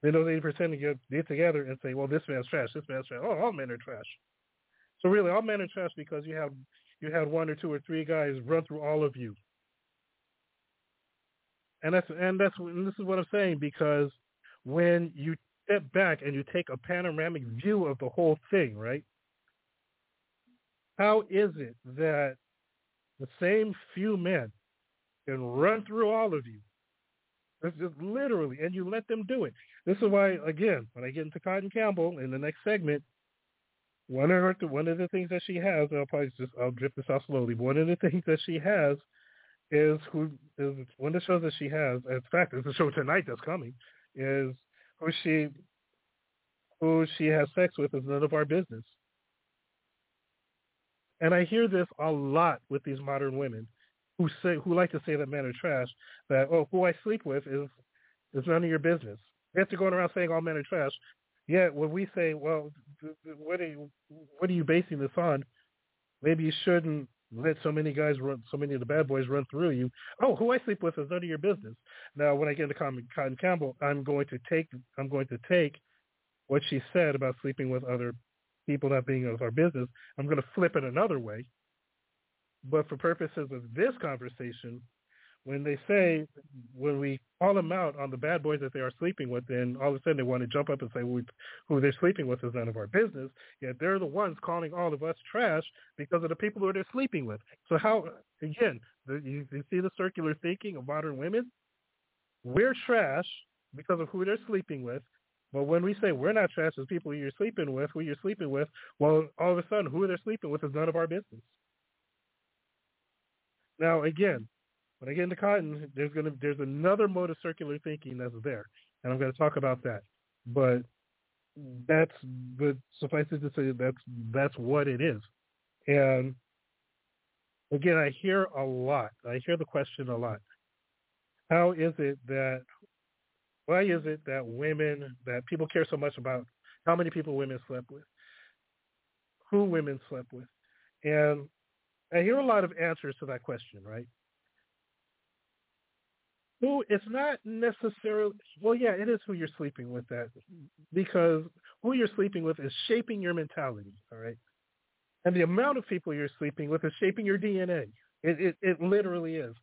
Then those 80% of you get together and say, well, this man's trash, this man's trash. Oh, all men are trash. So really, all men are trash because you have you had one or two or three guys run through all of you. And that's and that's and this is what I'm saying because when you step back and you take a panoramic view of the whole thing, right? How is it that the same few men can run through all of you it's just literally, and you let them do it. This is why, again, when I get into Kotton Campbell in the next segment, one of her, one of the things that she has, and I'll probably just I'll drip this out slowly. One of the things that she has is who is one of the shows that she has. In fact, it's a show tonight that's coming. Is who she who she has sex with is none of our business. And I hear this a lot with these modern women who say who like to say that men are trash, that oh who I sleep with is is none of your business. They have to go around saying all men are trash. Yet when we say, well, what are you what are you basing this on? Maybe you shouldn't let so many guys run, so many of the bad boys run through you. Oh, who I sleep with is none of your business. Now, when I get into Kotton Campbell, I'm going to take I'm going to take what she said about sleeping with other people not being of our business. I'm going to flip it another way but for purposes of this conversation, when they say, when we call them out on the bad boys that they are sleeping with, then all of a sudden they want to jump up and say well, who they're sleeping with is none of our business. Yet they're the ones calling all of us trash because of the people who they're sleeping with. So how, again, the, you, you see the circular thinking of modern women? We're trash because of who they're sleeping with. But when we say we're not trash as people you're sleeping with, who you're sleeping with, well, all of a sudden who they're sleeping with is none of our business. Now, again, when I get into Kotton, there's gonna there's another mode of circular thinking that's there, and I'm going to talk about that. But that's but suffice it to say that's that's what it is. And again, I hear a lot. I hear the question a lot. How is it that why is it that women that people care so much about how many people women slept with, who women slept with, and I hear a lot of answers to that question, right? Who it's not necessarily well, yeah, it is who you're sleeping with that because who you're sleeping with is shaping your mentality, all right? And the amount of people you're sleeping with is shaping your DNA. It it, it literally is.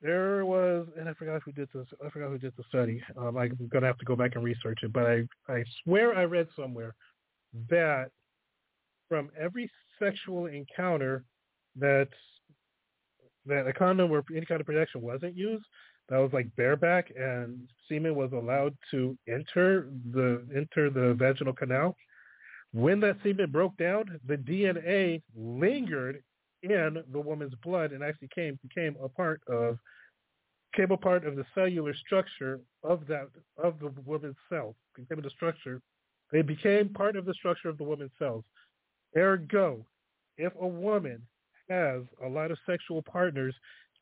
There was, and I forgot who did this. I forgot who did the study. Um, I'm gonna have to go back and research it, but I I swear I read somewhere that from every sexual encounter that that a condom or any kind of protection wasn't used, that was like bareback and semen was allowed to enter the enter the vaginal canal. When that semen broke down, the DNA lingered in the woman's blood and actually came became a part of came a part of the cellular structure of that of the woman's cells. Became the structure. They became part of the structure of the woman's cells. Ergo, if a woman has a lot of sexual partners,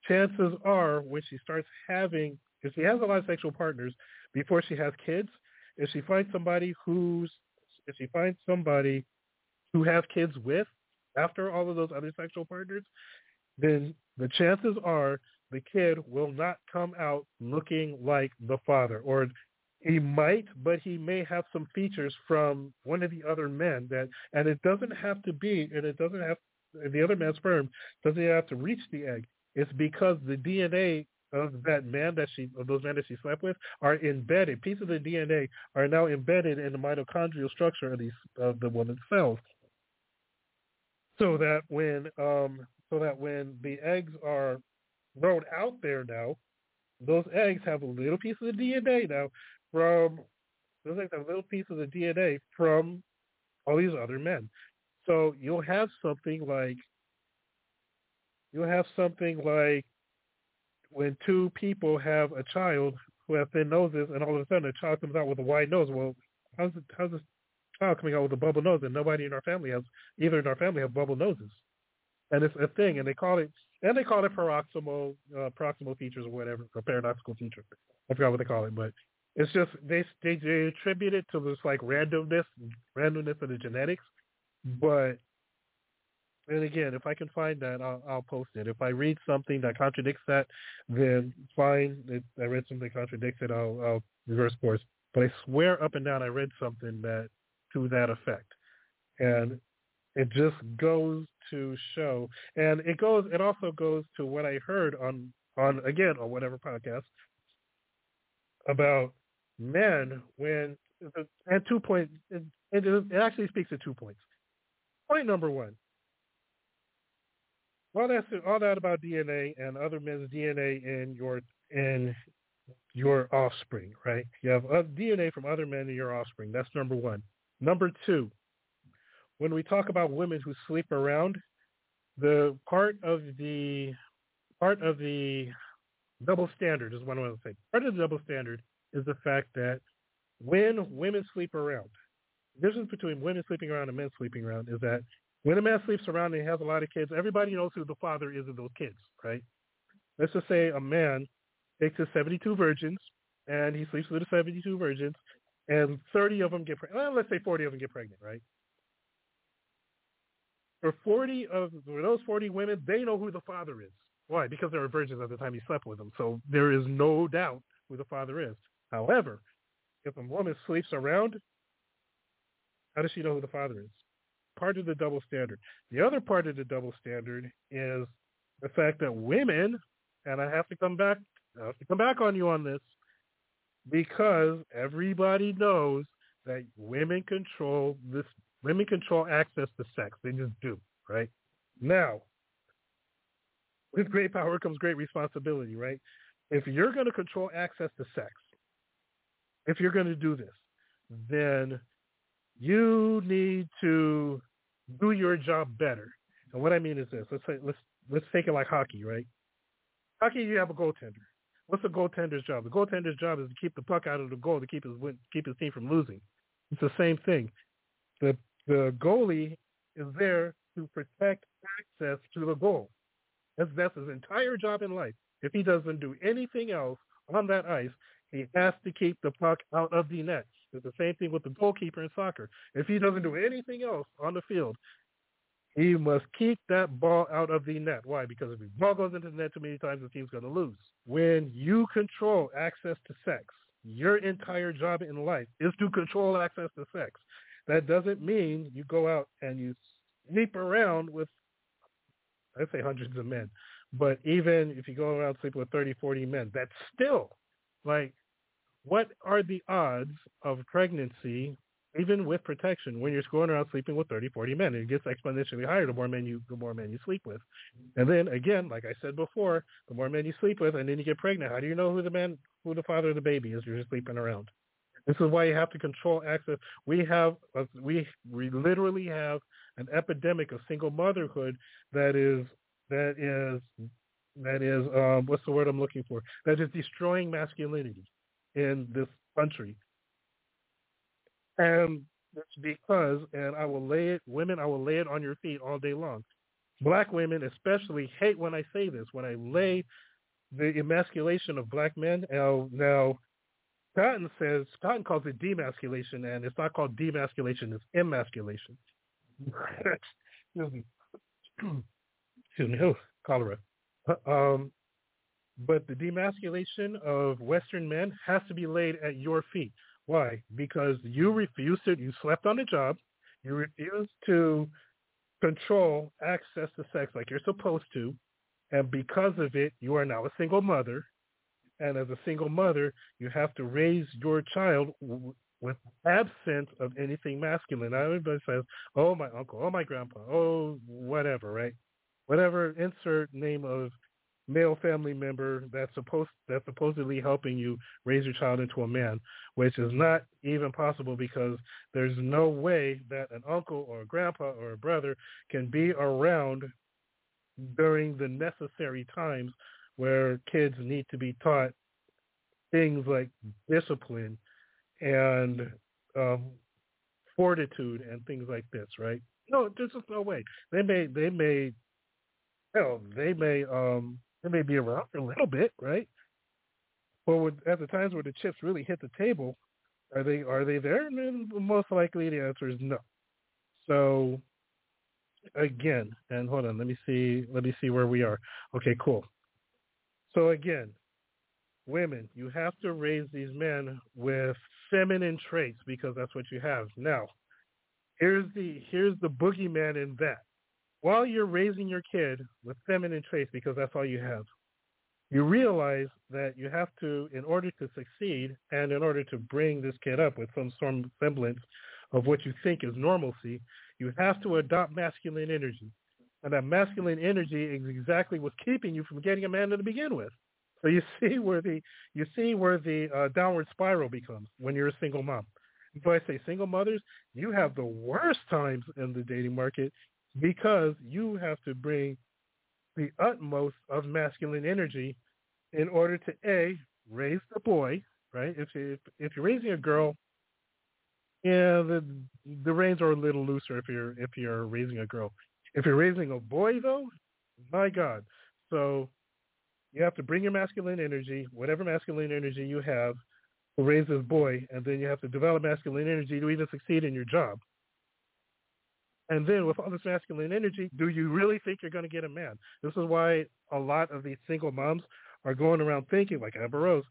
chances are when she starts having, if she has a lot of sexual partners before she has kids, if she finds somebody who's, if she finds somebody who has kids with after all of those other sexual partners, then the chances are the kid will not come out looking like the father or he might, but he may have some features from one of the other men that, and it doesn't have to be, and it doesn't have the other man's sperm doesn't have to reach the egg. It's because the DNA of that man that she, of those men that she slept with, are embedded. Pieces of DNA are now embedded in the mitochondrial structure of these of the woman's cells. so that when um, so that when the eggs are thrown out there now, those eggs have a little piece of the DNA now from those eggs have little piece of DNA from all these other men. So you'll have something like you'll have something like when two people have a child who have thin noses and all of a sudden a child comes out with a wide nose. Well, how's it, how's this child coming out with a bubble nose and nobody in our family has either in our family have bubble noses? And it's a thing, and they call it and they call it paroxysmal uh, proximal features or whatever, or paradoxical feature. I forgot what they call it, but it's just they they, they attribute it to this like randomness, randomness of the genetics. But and again, if I can find that, I'll, I'll post it. If I read something that contradicts that, then fine. I read something that contradicts it, I'll, I'll reverse course. But I swear up and down, I read something that to that effect, and it just goes to show, and it goes. It also goes to what I heard on on again on whatever podcast about men when and two points. It, it actually speaks to two points. Point number one. All that all that about DNA and other men's DNA in your in your offspring, right? You have uh, DNA from other men in your offspring. That's number one. Number two, when we talk about women who sleep around, the part of the part of the double standard is what I want to say. Part of the double standard is the fact that when women sleep around, the difference between women sleeping around and men sleeping around is that when a man sleeps around and he has a lot of kids, everybody knows who the father is of those kids, right? Let's just say a man takes his 72 virgins and he sleeps with the 72 virgins and 30 of them get pregnant. Well, let's say 40 of them get pregnant, right? For 40 of for those 40 women, they know who the father is. Why? Because they were virgins at the time he slept with them. So there is no doubt who the father is. However, if a woman sleeps around, how does she know who the father is? Part of the double standard. The other part of the double standard is the fact that women, and I have to come back, I have to come back on you on this, because everybody knows that women control this. Women control access to sex. They just do, right? Now, with great power comes great responsibility, right? If you're going to control access to sex, if you're going to do this, then you need to do your job better. And what I mean is this: let's say let's let's take it like hockey, right? Hockey, you have a goaltender. What's a goaltender's job? The goaltender's job is to keep the puck out of the goal to keep his keep his team from losing. It's the same thing. The the goalie is there to protect access to the goal. That's that's his entire job in life. If he doesn't do anything else on that ice, he has to keep the puck out of the net. It's the same thing with the goalkeeper in soccer. If he doesn't do anything else on the field, he must keep that ball out of the net. Why? Because if the ball goes into the net too many times, the team's going to lose. When you control access to sex, your entire job in life is to control access to sex. That doesn't mean you go out and you sleep around with, I say hundreds of men, but even if you go around sleeping with 30, 40 men, that's still like, what are the odds of pregnancy even with protection, when you're going around sleeping with 30, 40 men, it gets exponentially higher the more men you the more men you sleep with. And then again, like I said before, the more men you sleep with, and then you get pregnant. How do you know who the man, who the father of the baby is? You're sleeping around. This is why you have to control access. We have we we literally have an epidemic of single motherhood that is that is that is um, what's the word I'm looking for? That is destroying masculinity in this country and it's because, and I will lay it, women, I will lay it on your feet all day long. Black women especially hate when I say this, when I lay the emasculation of black men. Now, now Kotton says, Kotton calls it demasculation, and it's not called demasculation, it's emasculation. Excuse me. Excuse me. Oh, cholera. Um, but the demasculation of Western men has to be laid at your feet. Why? Because you refused to, you slept on the job, you refused to control access to sex like you're supposed to, and because of it, you are now a single mother. And as a single mother, you have to raise your child with absence of anything masculine. Now everybody says, "Oh, my uncle, oh, my grandpa, oh, whatever," right? Whatever insert name of male family member that's supposed that's supposedly helping you raise your child into a man, which is not even possible because there's no way that an uncle or a grandpa or a brother can be around during the necessary times where kids need to be taught things like discipline and um, fortitude and things like this, right? No, there's just no way. They may, they may, hell, they may, um, they may be around for a little bit, right? But at the times where the chips really hit the table, are they are they there? Most likely the answer is no. So again, and hold on, let me see, let me see where we are. Okay, cool. So again, women, you have to raise these men with feminine traits because that's what you have. Now, here's the here's the boogeyman in that. While you're raising your kid with feminine traits because that's all you have, you realize that you have to, in order to succeed and in order to bring this kid up with some semblance of what you think is normalcy, you have to adopt masculine energy. And that masculine energy is exactly what's keeping you from getting a man to begin with. So you see where the you see where the uh, downward spiral becomes when you're a single mom. So I say single mothers, you have the worst times in the dating market because you have to bring the utmost of masculine energy in order to a raise the boy, right? If you, if, if you're raising a girl, yeah, the the reins are a little looser if you're if you're raising a girl. If you're raising a boy, though, my God. So you have to bring your masculine energy, whatever masculine energy you have, to raise this boy, and then you have to develop masculine energy to even succeed in your job. And then with all this masculine energy, do you really think you're going to get a man? This is why a lot of these single moms are going around thinking, like Amber Rose,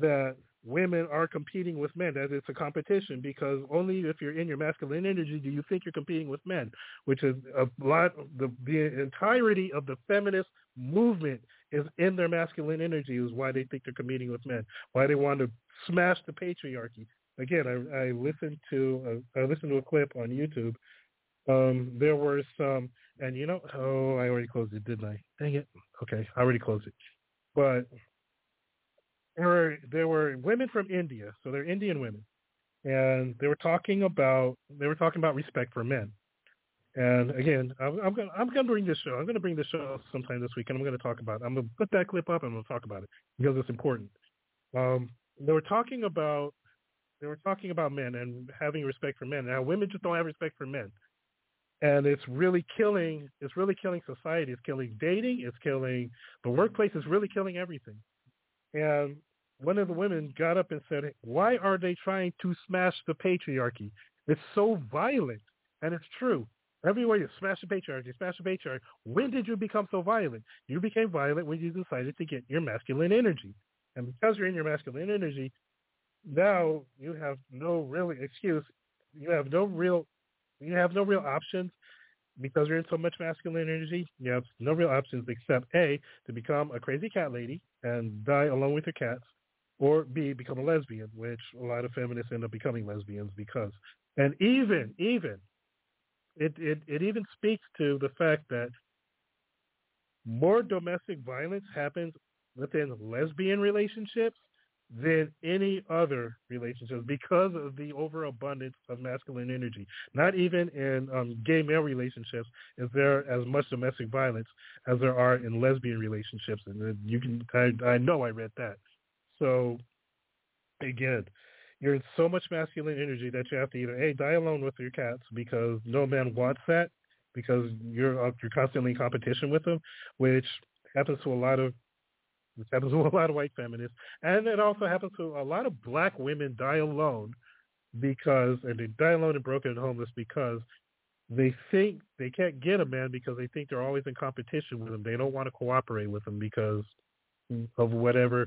that women are competing with men, that it's a competition because only if you're in your masculine energy do you think you're competing with men, which is a lot, the, the entirety of the feminist movement is in their masculine energy is why they think they're competing with men, why they want to smash the patriarchy. Again, I, I listened to a, I listened to a clip on YouTube. Um, there were some, and you know, oh, I already closed it, didn't I? Dang it. Okay, I already closed it. But there were there were women from India, so they're Indian women, and they were talking about they were talking about respect for men. And again, I'm, I'm gonna I'm gonna bring this show. I'm gonna bring this show sometime this week, and I'm gonna talk about. It. I'm gonna put that clip up, and we'll talk about it because it's important. Um, they were talking about they were talking about men and having respect for men. Now, women just don't have respect for men, and it's really killing. It's really killing society. It's killing dating. It's killing the workplace. It's really killing everything. And one of the women got up and said, why are they trying to smash the patriarchy? It's so violent. And it's true. Everywhere you smash the patriarchy, smash the patriarchy. When did you become so violent? You became violent when you decided to get your masculine energy. And because you're in your masculine energy, now you have no real excuse. You have no real, you have no real options because you're in so much masculine energy, you have no real options except A, to become a crazy cat lady and die along with your cats, or B, become a lesbian, which a lot of feminists end up becoming lesbians because. And even, even, it, it, it even speaks to the fact that more domestic violence happens within lesbian relationships than any other relationships because of the overabundance of masculine energy. Not even in um, gay male relationships is there as much domestic violence as there are in lesbian relationships, and you can I, I know I read that. So again, you're in so much masculine energy that you have to either a die alone with your cats because no man wants that because you're you're constantly in competition with them, which happens to a lot of which happens to a lot of white feminists, and it also happens to a lot of black women die alone because, and they die alone and broken and homeless because they think they can't get a man because they think they're always in competition with him. They don't want to cooperate with him because of whatever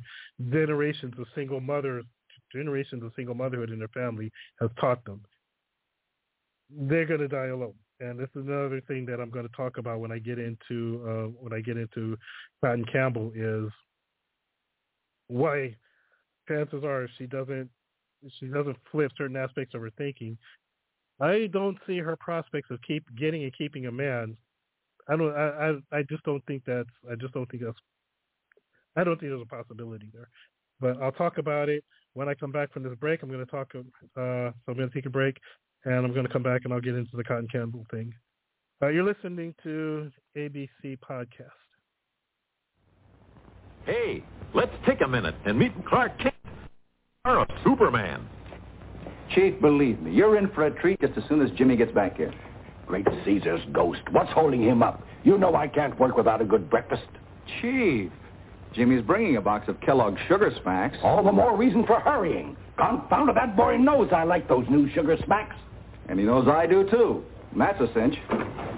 generations of single mothers, generations of single motherhood in their family has taught them. They're going to die alone. And this is another thing that I'm going to talk about when I get into uh, when I get into Kotton Campbell is why chances are she doesn't she doesn't flip certain aspects of her thinking. I don't see her prospects of keep getting and keeping a man. I don't. I. I, I just don't think that's. I just don't think that's. I don't think there's a possibility there. But I'll talk about it when I come back from this break. I'm going to talk. Uh, so I'm going to take a break, and I'm going to come back and I'll get into the Kotton Campbell thing. Uh, you're listening to ABC Podcast. Hey, let's take a minute and meet Clark Kent, or a Superman. Chief, believe me, you're in for a treat just as soon as Jimmy gets back here. Great Caesar's ghost. What's holding him up? You know I can't work without a good breakfast. Chief, Jimmy's bringing a box of Kellogg's Sugar Smacks. All the more reason for hurrying. Confound it, that boy knows I like those new Sugar Smacks. And he knows I do, too. And that's a cinch.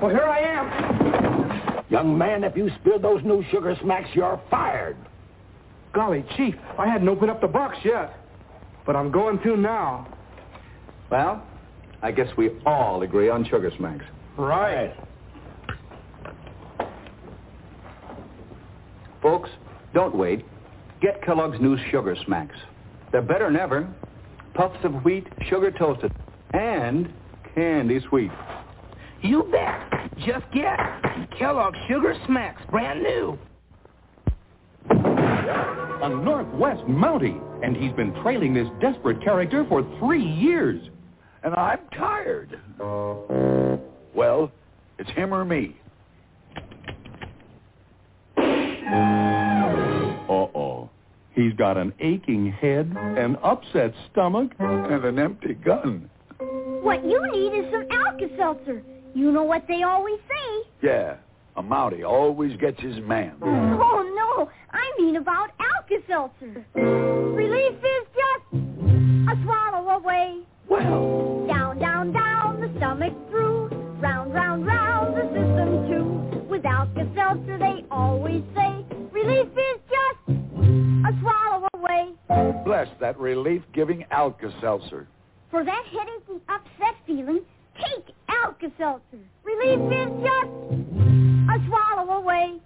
Well, here I am. Young man, if you spill those new Sugar Smacks, you're fired. Golly, Chief, I hadn't opened up the box yet. But I'm going to now. Well, I guess we all agree on Sugar Smacks. Right. Folks, don't wait. Get Kellogg's new Sugar Smacks. They're better than ever. Puffs of wheat, sugar toasted, and candy sweet. You bet. Just get Kellogg's Sugar Smacks, brand new. A Northwest Mountie, and he's been trailing this desperate character for three years. And I'm tired. Well, it's him or me. Uh-oh. He's got an aching head, an upset stomach, and an empty gun. What you need is some Alka-Seltzer. You know what they always say. Yeah, a Mountie always gets his man. Oh, no. I mean about Alka-Seltzer. Relief is just a swallow away. Well. Down, down, down, the stomach through. Round, round, round, the system too. With Alka-Seltzer, they always say, relief is just a swallow away. Bless that relief-giving Alka-Seltzer. For that headache and upset feeling, take Alka-Seltzer. Relief is just a swallow away.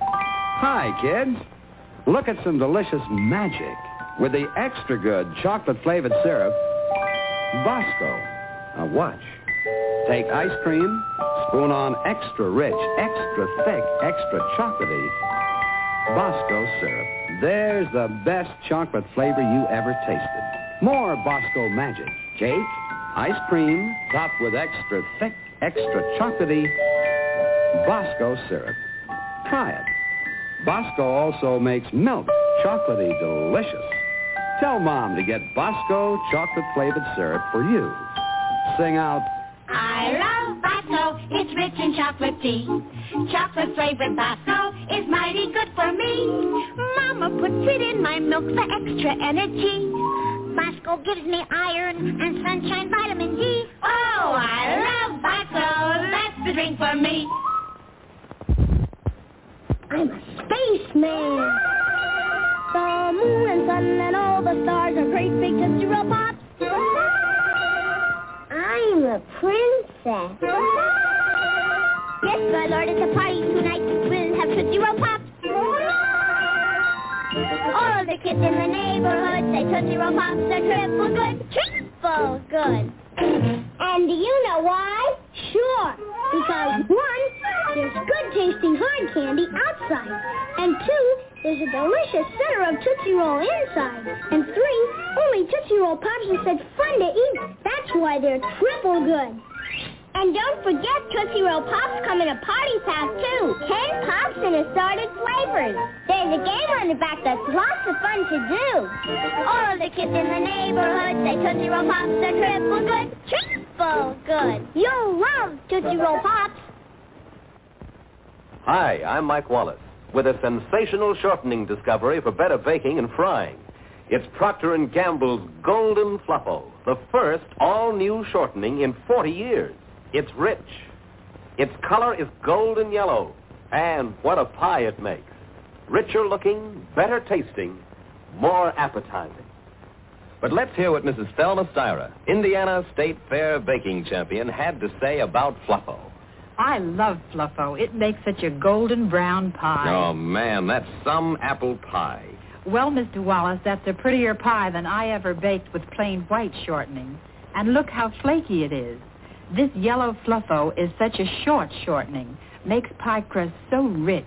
Hi, kids. Look at some delicious magic with the extra good chocolate flavored syrup, Bosco. Now watch. Take ice cream, spoon on extra rich, extra thick, extra chocolatey Bosco syrup. There's the best chocolate flavor you ever tasted. More Bosco magic. Cake, ice cream, topped with extra thick, extra chocolatey Bosco syrup. Try it. Bosco also makes milk chocolatey delicious. Tell Mom to get Bosco chocolate-flavored syrup for you. Sing out, I love Bosco. It's rich in chocolate tea. Chocolate flavored Bosco is mighty good for me. Mama puts it in my milk for extra energy. Bosco gives me iron and sunshine vitamin D. Oh, I love Bosco. That's the drink for me. I'm a spaceman. The moon and sun and all the stars are great big Tootsie Roll Pops. I'm a princess. Yes, my lord, it's a party tonight. We'll have Tootsie Roll Pops. All the kids in the neighborhood say Tootsie Roll Pops are triple good. Triple good. And do you know why? Sure. Because one, there's good tasting hard candy outside. And two, there's a delicious center of Tootsie Roll inside. And three, only Tootsie Roll Pops are such fun to eat. That's why they're triple good. And don't forget Tootsie Roll Pops come in a party pack too. Ten pops in assorted flavors. There's a game on the back that's lots of fun to do. All the kids in the neighborhood say Tootsie Roll Pops are triple good. Triple good. You'll love Tootsie Roll Pops. Hi, I'm Mike Wallace with a sensational shortening discovery for better baking and frying. It's Procter & Gamble's Golden Fluffo, the first all-new shortening in 40 years. It's rich. Its color is golden yellow. And what a pie it makes. Richer looking, better tasting, more appetizing. But let's hear what Mrs. Thelma Styra, Indiana State Fair baking champion, had to say about Fluffo. I love Fluffo. It makes such a golden brown pie. Oh, man, that's some apple pie. Well, Mr. Wallace, that's a prettier pie than I ever baked with plain white shortening. And look how flaky it is. This yellow fluffo is such a short shortening. Makes pie crust so rich.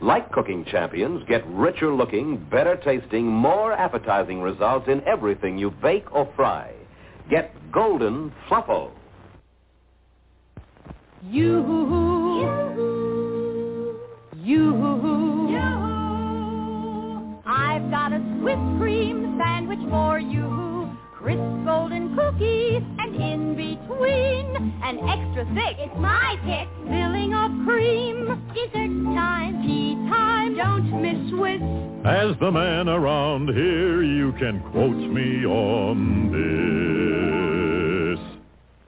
Like cooking champions, get richer looking, better tasting, more appetizing results in everything you bake or fry. Get Golden Fluffo. You, you, I've got a Swiss cream sandwich for you. Crisp golden cookies, and in between, an extra thick. It's my pick. Filling of cream. Dessert time. Tea time. Don't miss Swiss. As the man around here, you can quote me on this.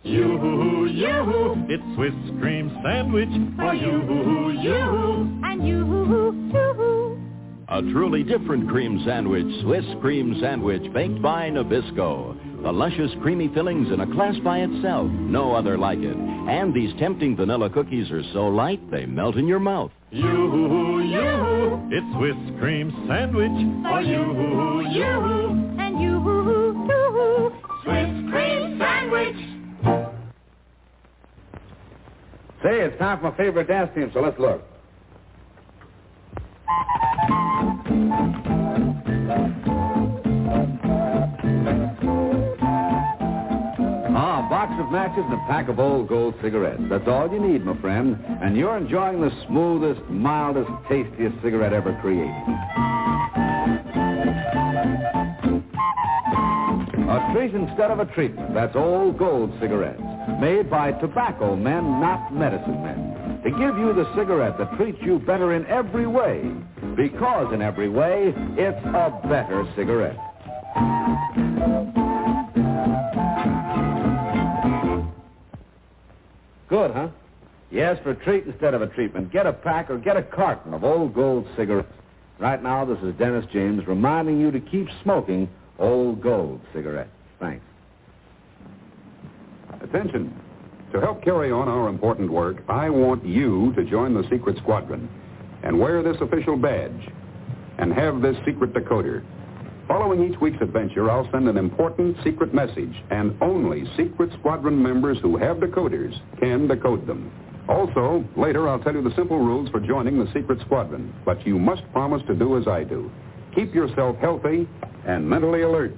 You, you, it's Swiss cream sandwich for you, you. And you, too. A truly different cream sandwich, Swiss cream sandwich baked by Nabisco. The luscious creamy fillings in a class by itself, no other like it. And these tempting vanilla cookies are so light they melt in your mouth. You, hoo hoo, you, hoo, it's Swiss cream sandwich for you, you. And you, too. Swiss cream sandwich. Say, it's time for my favorite dance team, so let's look. Ah, a box of matches and a pack of old gold cigarettes. That's all you need, my friend. And you're enjoying the smoothest, mildest, tastiest cigarette ever created. A treat instead of a treatment. That's old gold cigarettes. Made by tobacco men, not medicine men. To give you the cigarette that treats you better in every way. Because in every way, it's a better cigarette. Good, huh? Yes, for a treat instead of a treatment. Get a pack or get a carton of old gold cigarettes. Right now, this is Dennis James reminding you to keep smoking old gold cigarettes. Thanks. Attention. To help carry on our important work, I want you to join the secret squadron and wear this official badge and have this secret decoder. Following each week's adventure, I'll send an important secret message, and only secret squadron members who have decoders can decode them. Also, later I'll tell you the simple rules for joining the secret squadron, but you must promise to do as I do. Keep yourself healthy and mentally alert.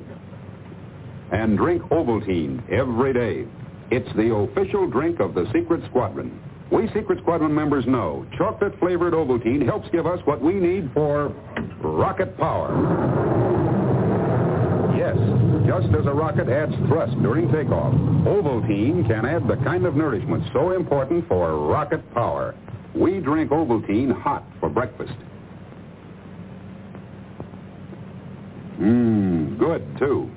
And drink Ovaltine every day. It's the official drink of the Secret Squadron. We Secret Squadron members know chocolate-flavored Ovaltine helps give us what we need for rocket power. Yes, just as a rocket adds thrust during takeoff, Ovaltine can add the kind of nourishment so important for rocket power. We drink Ovaltine hot for breakfast. Mmm, good, too.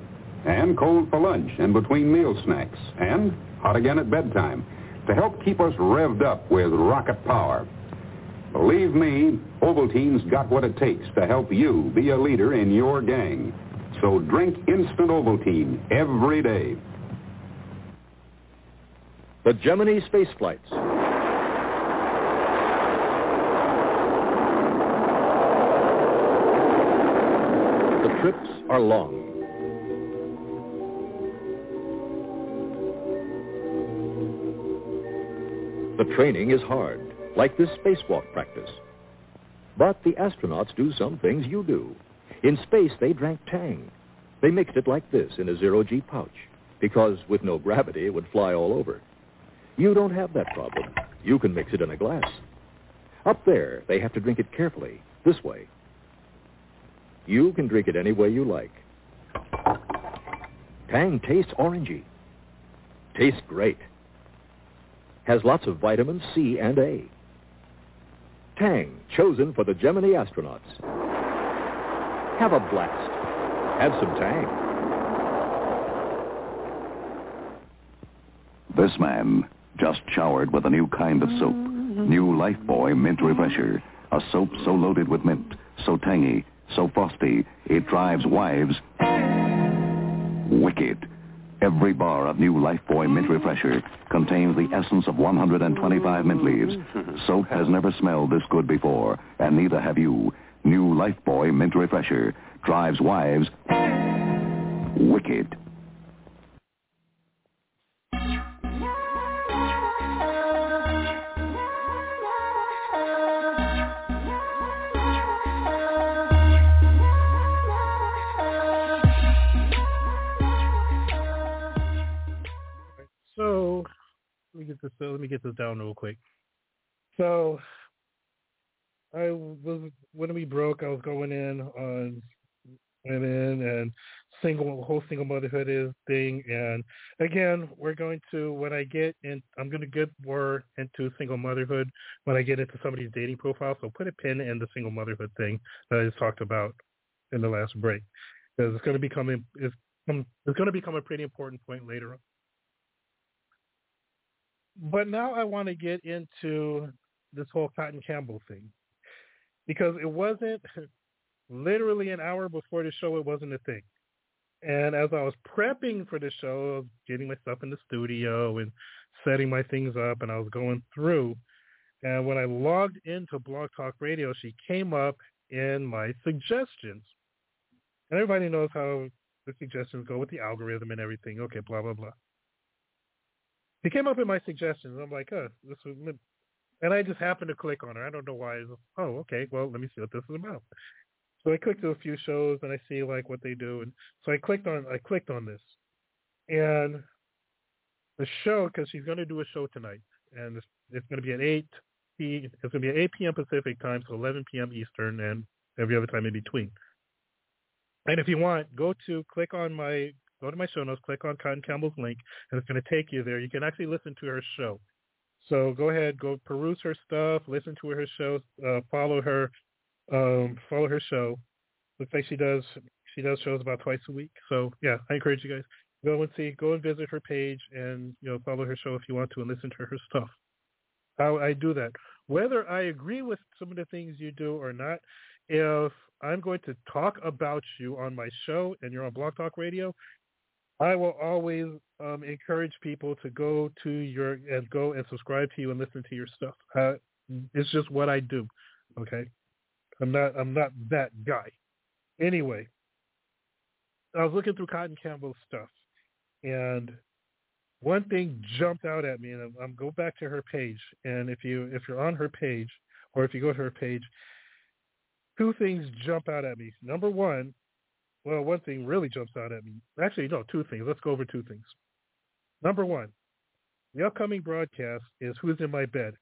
And cold for lunch and between meal snacks. And hot again at bedtime to help keep us revved up with rocket power. Believe me, Ovaltine's got what it takes to help you be a leader in your gang. So drink instant Ovaltine every day. The Gemini space flights. The trips are long. The training is hard, like this spacewalk practice. But the astronauts do some things you do. In space, they drank Tang. They mixed it like this in a zero-G pouch, because with no gravity, it would fly all over. You don't have that problem. You can mix it in a glass. Up there, they have to drink it carefully, this way. You can drink it any way you like. Tang tastes orangey. Tastes great. Has lots of vitamins C and A. Tang, chosen for the Gemini astronauts. Have a blast. Have some Tang. This man just showered with a new kind of soap. New Lifebuoy Mint Refresher. A soap so loaded with mint, so tangy, so frosty, it drives wives wicked. Every bar of new Lifebuoy Mint Refresher contains the essence of 125 mint leaves. Soap has never smelled this good before, and neither have you. New Lifebuoy Mint Refresher drives wives wicked. Me get this. Let me get this down real quick. So I was when we broke. I was going in on women and single whole single motherhood is thing. And again, we're going to when I get in, I'm going to get more into single motherhood when I get into somebody's dating profile. So put a pin in the single motherhood thing that I just talked about in the last break because it's going to become it's, it's going to become a pretty important point later on. But now I want to get into this whole Kotton Campbell thing because it wasn't literally an hour before the show. It wasn't a thing. And as I was prepping for the show, I was getting myself in the studio and setting my things up, and I was going through. And when I logged into Blog Talk Radio, she came up in my suggestions. And everybody knows how the suggestions go with the algorithm and everything. Okay, blah blah blah. He came up in my suggestions. I'm like, oh, this was, and I just happened to click on her. I don't know why. Oh, okay. Well, let me see what this is about. So I clicked to a few shows and I see like what they do, and so I clicked on I clicked on this, and the show because she's going to do a show tonight, and it's, it's going to be at eight. It's going to be at eight p.m. Pacific time, so eleven p.m. Eastern, and every other time in between. And if you want, go to click on my go to my show notes, click on Kotton Campbell's link, and it's going to take you there. You can actually listen to her show. So go ahead, go peruse her stuff, listen to her show, uh, follow her um, follow her show. Looks like she does she does shows about twice a week. So yeah, I encourage you guys go and see, go and visit her page, and you know follow her show if you want to and listen to her stuff. How I do that, whether I agree with some of the things you do or not, if I'm going to talk about you on my show and you're on Blog Talk Radio, I will always um, encourage people to go to your and go and subscribe to you and listen to your stuff. Uh, it's just what I do. Okay. I'm not I'm not that guy. Anyway, I was looking through Kotton Campbell's stuff, and one thing jumped out at me, and I'm, I'm go back to her page. And if you if you're on her page, or if you go to her page, two things jump out at me. Number one, well, one thing really jumps out at me. Actually, no, two things. Let's go over two things. Number one, the upcoming broadcast is "Who's in My Bed."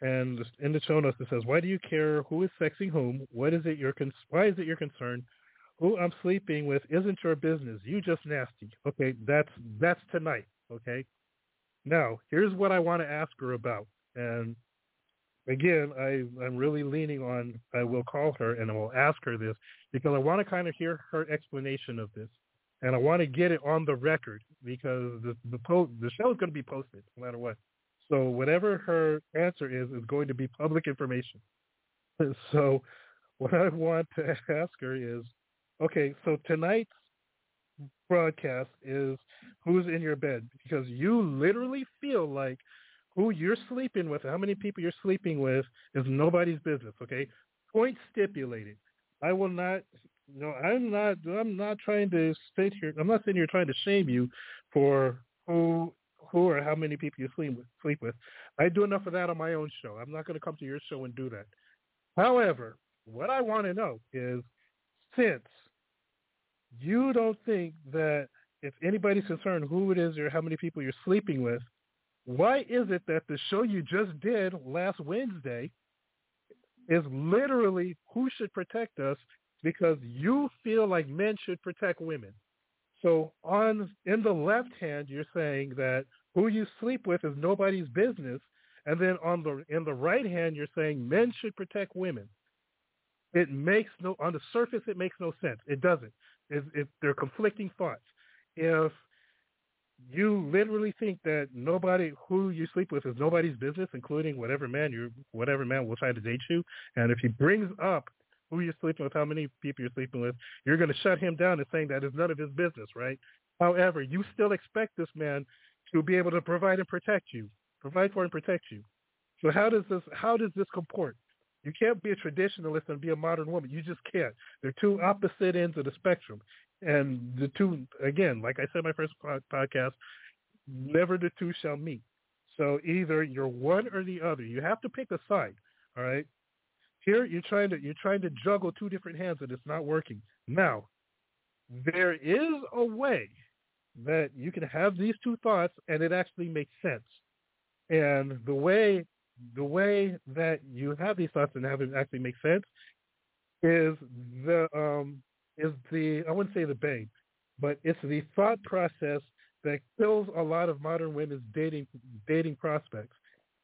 And in the show notes it says, "Why do you care who is sexing whom? What is it your con- why is it your concern? Who I'm sleeping with isn't your business. You just nasty." Okay, that's that's tonight. Okay. Now here's what I want to ask her about, and again, I I'm really leaning on I will call her and I will ask her this because I want to kind of hear her explanation of this, and I want to get it on the record because the the po- the show is going to be posted no matter what. So whatever her answer is is going to be public information. So what I want to ask her is, okay, so tonight's broadcast is who's in your bed because you literally feel like who you're sleeping with, how many people you're sleeping with is nobody's business, okay? Point stipulated. I will not no, I'm not I'm not trying to sit here I'm not sitting here trying to shame you for who who or how many people you sleep with. Sleep with. I do enough of that on my own show. I'm not going to come to your show and do that. However, what I want to know is, since you don't think that if anybody's concerned who it is or how many people you're sleeping with, why is it that the show you just did last Wednesday is literally who should protect us because you feel like men should protect women? So on in the left hand, you're saying that who you sleep with is nobody's business, and then on the in the right hand, you're saying men should protect women. It makes no on the surface, it makes no sense. It doesn't. If, if they're conflicting thoughts, if you literally think that nobody who you sleep with is nobody's business, including whatever man you whatever man will try to date you, and if he brings up who you're sleeping with, how many people you're sleeping with, you're going to shut him down and saying that is none of his business, right? However, you still expect this man to be able to provide and protect you, provide for and protect you. So how does this how does this comport? You can't be a traditionalist and be a modern woman. You just can't. They're two opposite ends of the spectrum. And the two, again, like I said my first podcast, never the two shall meet. So either you're one or the other. You have to pick a side. All right. Here you're trying to you're trying to juggle two different hands and it's not working. Now, there is a way that you can have these two thoughts and it actually makes sense. And the way the way that you have these thoughts and have it actually make sense is the um is the I wouldn't say the bane, but it's the thought process that kills a lot of modern women's dating dating prospects.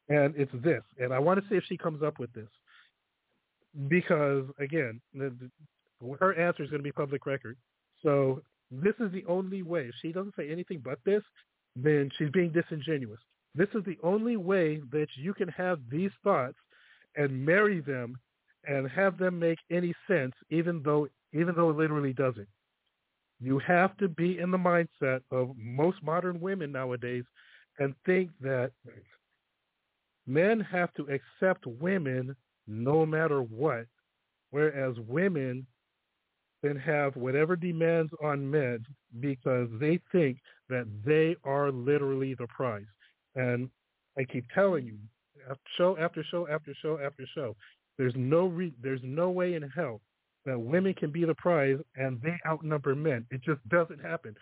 And it's this. And I want to see if she comes up with this. Because again, the, the, her answer is going to be public record. So this is the only way. If she doesn't say anything but this, then she's being disingenuous. This is the only way that you can have these thoughts and marry them and have them make any sense, even though even though it literally doesn't. You have to be in the mindset of most modern women nowadays and think that men have to accept women no matter what, whereas women then have whatever demands on men because they think that they are literally the prize. And I keep telling you, show after show after show after show, there's no re- there's no way in hell that women can be the prize and they outnumber men. It just doesn't happen.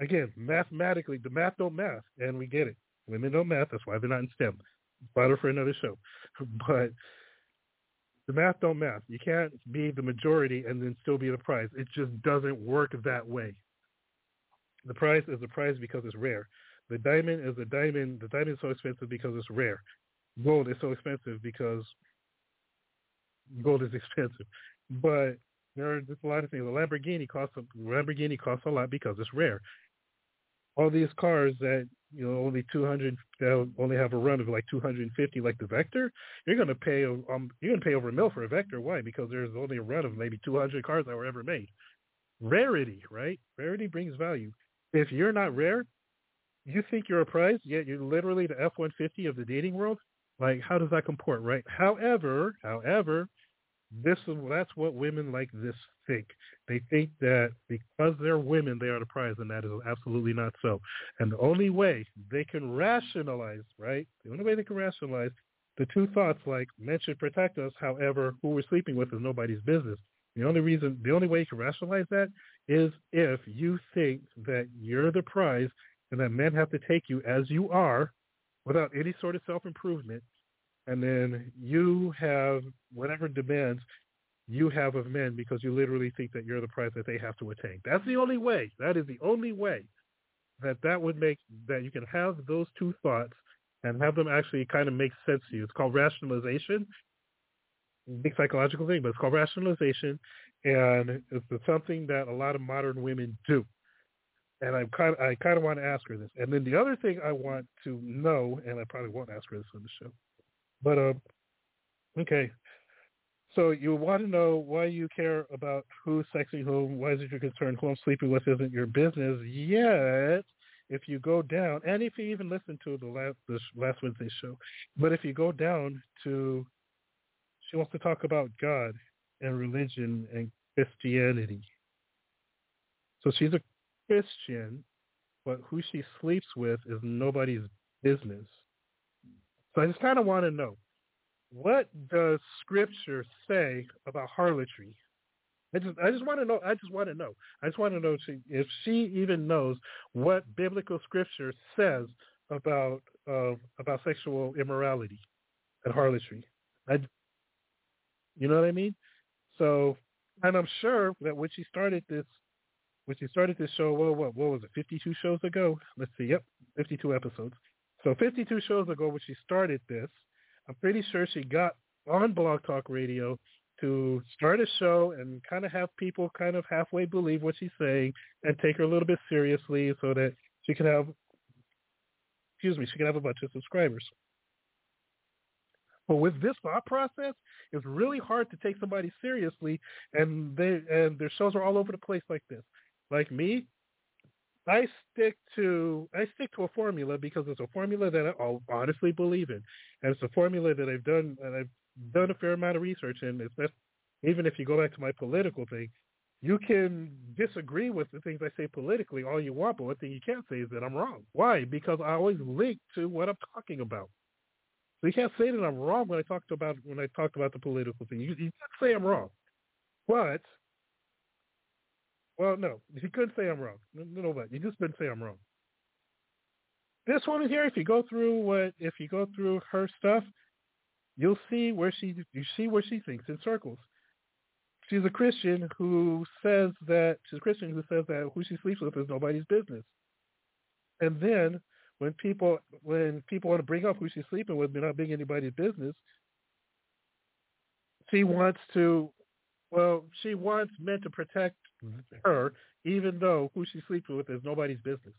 Again, mathematically, the math don't math, and we get it. Women don't math. That's why they're not in STEM. Fodder for another show. But the math don't math. You can't be the majority and then still be the prize. It just doesn't work that way. The prize is a prize because it's rare. The diamond is a diamond. The diamond is so expensive because it's rare. Gold is so expensive because gold is expensive. But there are just a lot of things. A Lamborghini costs a Lamborghini costs a lot because it's rare. All these cars that you know only 200 they'll only have a run of like 250 like the Vector, you're to pay um you're to pay over a mil for a Vector. Why? Because there's only a run of maybe 200 cars that were ever made. Rarity, right? Rarity brings value. If you're not rare, you think you're a prize, yet you're literally the F-150 of the dating world. Like, how does that comport, right? However, however, this is that's what women like this think. They think that because they're women, they are the prize, and that is absolutely not so. And the only way they can rationalize, right? The only way they can rationalize the two thoughts, like men should protect us. However, who we're sleeping with is nobody's business. The only reason, the only way you can rationalize that is if you think that you're the prize and that men have to take you as you are without any sort of self-improvement and then you have whatever demands you have of men because you literally think that you're the prize that they have to attain. That's the only way. That is the only way that that would make that you can have those two thoughts and have them actually kind of make sense to you. It's called rationalization. Big psychological thing, but it's called rationalization, and it's something that a lot of modern women do. And I kind of, I kind of want to ask her this. And then the other thing I want to know, and I probably won't ask her this on the show, but uh, okay. So you want to know why you care about who's sexing whom? Why is it your concern? Who I'm sleeping with isn't your business. Yet, if you go down, and if you even listen to the last this last Wednesday show, but if you go down to, she wants to talk about God and religion and Christianity. So she's a Christian, but who she sleeps with is nobody's business. So I just kind of want to know, what does Scripture say about harlotry? I just, I just want to know. I just want to know. I just want to know if she, if she even knows what biblical Scripture says about uh, about sexual immorality and harlotry. I, you know what I mean? So, and I'm sure that when she started this, when she started this show, well, what, what was it? 52 shows ago? Let's see. Yep, 52 episodes. So 52 shows ago when she started this, I'm pretty sure she got on Blog Talk Radio to start a show and kind of have people kind of halfway believe what she's saying and take her a little bit seriously so that she can have, excuse me, she can have a bunch of subscribers. But with this thought process, it's really hard to take somebody seriously, and they and their shows are all over the place like this. Like me, I stick to I stick to a formula because it's a formula that I honestly believe in, and it's a formula that I've done and I've done a fair amount of research, and it's even if you go back to my political thing, you can disagree with the things I say politically all you want, but one thing you can't say is that I'm wrong. Why? Because I always link to what I'm talking about. So you can't say that I'm wrong when I talked about when I talked about the political thing. You, you can't say I'm wrong, but well, no, you couldn't say I'm wrong. No, no, but you just couldn't say I'm wrong. This woman here, if you go through what, if you go through her stuff, you'll see where she, you see where she thinks in circles she's a Christian who says that she's a Christian who says that who she sleeps with is nobody's business. And then when people when people want to bring up who she's sleeping with, not being anybody's business, she wants to well, she wants men to protect her, even though who she sleeps with is nobody's business.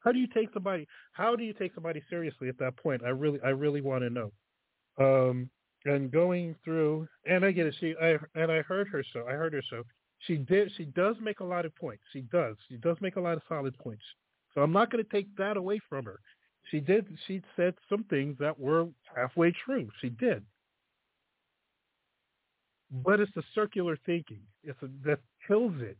How do you take somebody? How do you take somebody seriously at that point? I really, I really want to know. Um, and going through, and I get it. She, I, and I heard her so. I heard her so. She did. She does make a lot of points. She does. She does make a lot of solid points. So I'm not going to take that away from her. She did. She said some things that were halfway true. She did. But it's the circular thinking. It's a, that kills it.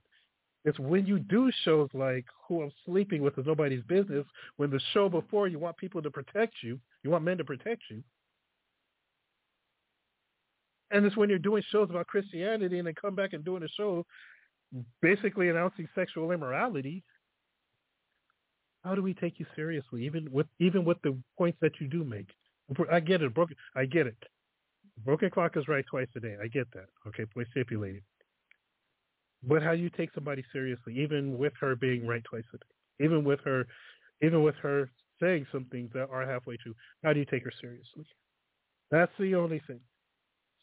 It's when you do shows like Who I'm Sleeping With is Nobody's Business, when the show before you want people to protect you, you want men to protect you, and it's when you're doing shows about Christianity and then come back and doing a show basically announcing sexual immorality. How do we take you seriously, even with even with the points that you do make? I get it, broken. I get it. Broken clock is right twice a day. I get that. Okay, point stipulated. But how do you take somebody seriously, even with her being right twice a day, even with her, even with her saying some things that are halfway true, how do you take her seriously? That's the only thing.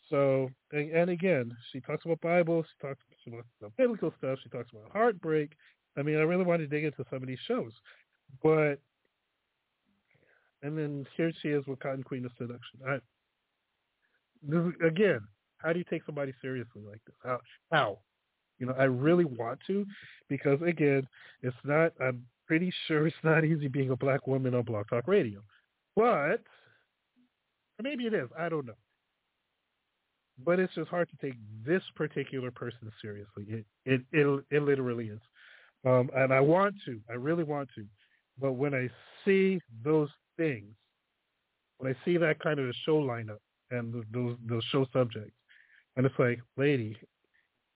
So, and, and again, she talks about Bible. She talks about biblical stuff. She talks about heartbreak. I mean, I really want to dig into some of these shows, but and then here she is with Kotton Queen of Seduction. I, this, again, how do you take somebody seriously like this? How? How? You know, I really want to, because again, it's not. I'm pretty sure it's not easy being a black woman on Blog Talk Radio, but maybe it is. I don't know but it's just hard to take this particular person seriously. It it it, it literally is, um, and I want to, I really want to, but when I see those things, when I see that kind of a show lineup and those those show subjects, and it's like, lady,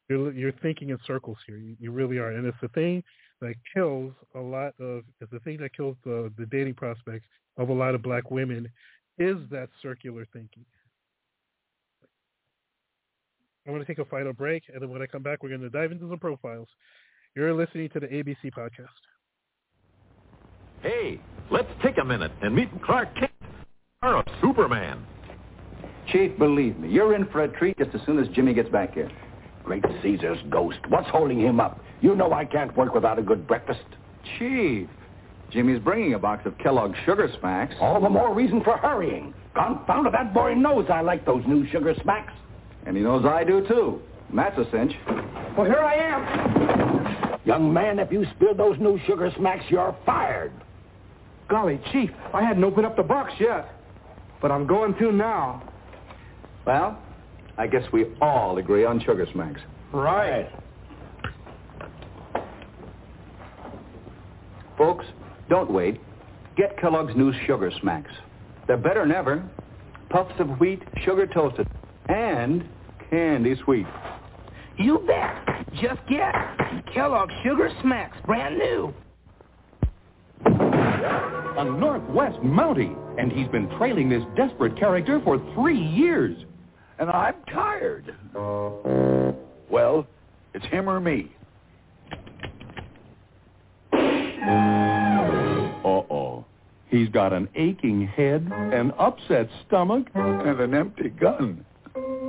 you're you're thinking in circles here. You, you really are, and it's the thing that kills a lot of. It's the thing that kills the the dating prospects of a lot of black women is that circular thinking. I'm going to take a final break, and then when I come back, we're going to dive into some profiles. You're listening to the ABC podcast. Hey, let's take a minute and meet Clark Kent, or Superman. Chief, believe me, you're in for a treat just as soon as Jimmy gets back here. Great Caesar's ghost. What's holding him up? You know I can't work without a good breakfast. Chief, Jimmy's bringing a box of Kellogg's Sugar Smacks. All the more reason for hurrying. Confound it, that boy knows I like those new Sugar Smacks. And he knows I do, too. And that's a cinch. Well, here I am. Young man, if you spill those new sugar smacks, you're fired. Golly, Chief, I hadn't opened up the box yet. But I'm going to now. Well, I guess we all agree on sugar smacks. Right. Folks, don't wait. Get Kellogg's new sugar smacks. They're better than ever. Puffs of wheat, sugar toasted and candy sweet. You bet. Just get Kellogg's Sugar Smacks, brand new. A Northwest Mountie, and he's been trailing this desperate character for three years. And I'm tired. Well, it's him or me. Uh-oh. He's got an aching head, an upset stomach, and an empty gun.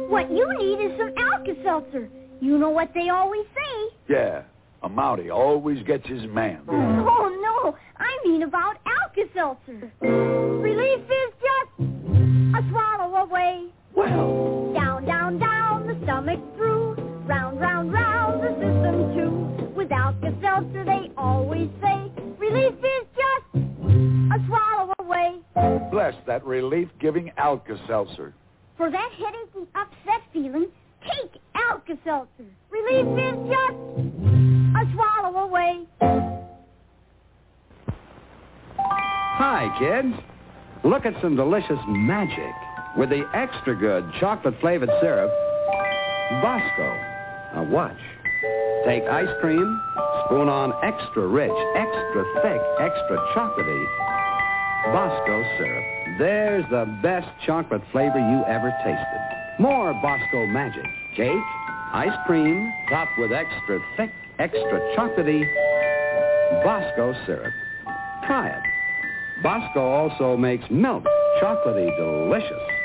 What you need is some Alka-Seltzer. You know what they always say. Yeah, a Mountie always gets his man. Oh, no. I mean about Alka-Seltzer. Relief is just a swallow away. Well. Down, down, down, the stomach through. Round, round, round, the system too. With Alka-Seltzer, they always say, relief is just a swallow away. Bless that relief-giving Alka-Seltzer. For that headache and upset feeling, take Alka-Seltzer. Relief is just a swallow away. Hi, kids. Look at some delicious magic with the extra good chocolate flavored syrup, Bosco. Now watch. Take ice cream, spoon on extra rich, extra thick, extra chocolatey Bosco syrup. There's the best chocolate flavor you ever tasted. More Bosco magic. Cake, ice cream, topped with extra thick, extra chocolatey Bosco syrup. Try it. Bosco also makes milk chocolatey delicious.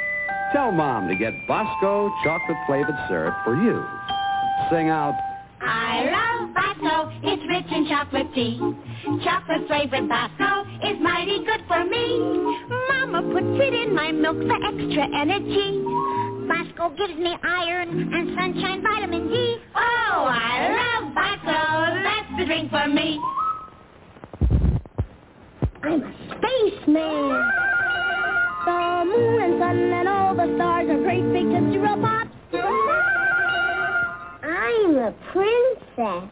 Tell Mom to get Bosco chocolate flavored syrup for you. Sing out, I love Bosco. It's rich in chocolate tea. Chocolate flavored Bosco is mighty good for me. Mama puts it in my milk for extra energy. Bosco gives me iron and sunshine vitamin D. Oh, I love Bosco. That's the drink for me. I'm a spaceman. The moon and sun and all the stars are great big Tootsie Roll Pops. I'm a princess.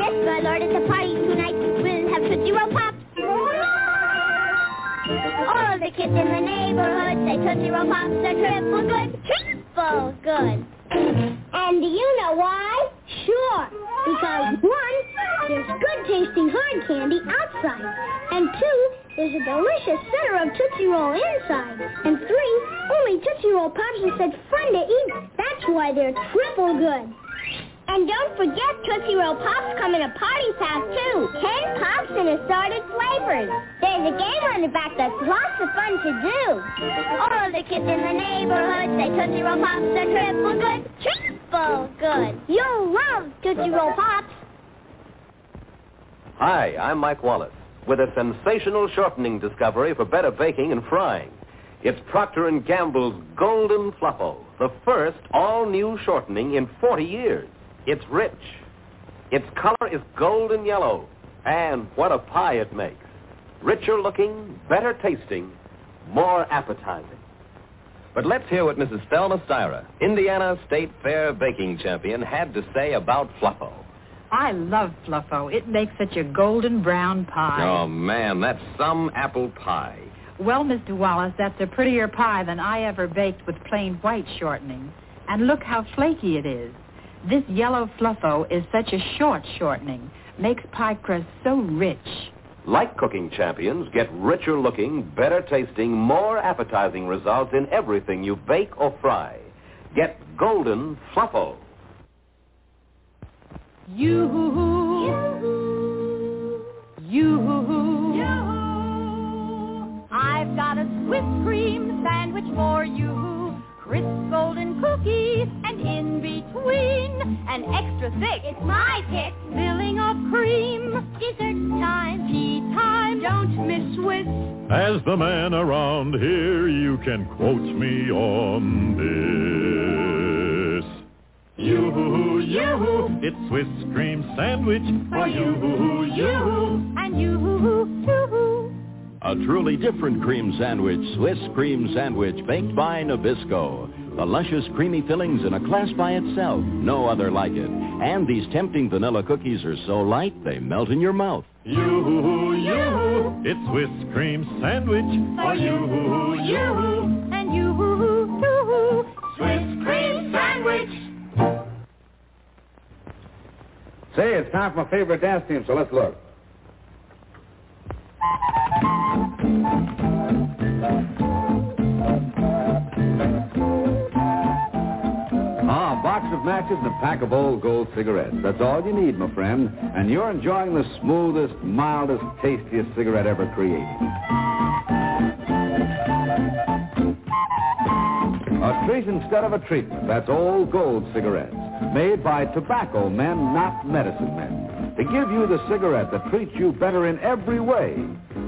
Yes, my lord, it's a party tonight. We'll have Tootsie Roll Pops. All the kids in the neighborhood say Tootsie Roll Pops are triple good. Triple good. And do you know why? Sure. Because one, there's good tasting hard candy outside. And two, there's a delicious center of Tootsie Roll inside. And three, only Tootsie Roll Pops are such fun to eat. That's why they're triple good. And don't forget Tootsie Roll Pops come in a party pack too. Ten pops in assorted flavors. There's a game on the back that's lots of fun to do. All the kids in the neighborhood say Tootsie Roll Pops are triple good. Triple good. You'll love Tootsie Roll Pops. Hi, I'm Mike Wallace with a sensational shortening discovery for better baking and frying. It's Procter & Gamble's Golden Fluffo, the first all-new shortening in 40 years. It's rich. Its color is golden yellow. And what a pie it makes. Richer looking, better tasting, more appetizing. But let's hear what Mrs. Thelma Styra, Indiana State Fair baking champion, had to say about Fluffo. I love Fluffo. It makes such a golden brown pie. Oh, man, that's some apple pie. Well, Mr. Wallace, that's a prettier pie than I ever baked with plain white shortening. And look how flaky it is. This yellow Fluffo is such a short shortening. Makes pie crust so rich. Like cooking champions, get richer looking, better tasting, more appetizing results in everything you bake or fry. Get Golden Fluffo. You, you, I've got a Swiss cream sandwich for you. Crisp golden cookies, and in between, an extra thick. It's my pick. Filling of cream. Dessert time, tea time. Don't miss Swiss. As the man around here, you can quote me on this. You, you, hoo! it's Swiss cream sandwich for you, you. Hoo, and you, too. A truly different cream sandwich, Swiss cream sandwich baked by Nabisco. The luscious creamy fillings in a class by itself, no other like it. And these tempting vanilla cookies are so light they melt in your mouth. You, hoo hoo, you, hoo! it's Swiss cream sandwich for you, you. Hoo, and you, too. Swiss cream sandwich. Say, it's time for my favorite dance team, so let's look. Ah, a box of matches and a pack of old gold cigarettes. That's all you need, my friend. And you're enjoying the smoothest, mildest, tastiest cigarette ever created. A treat instead of a treatment. That's old gold cigarettes. Made by tobacco men, not medicine men. To give you the cigarette that treats you better in every way.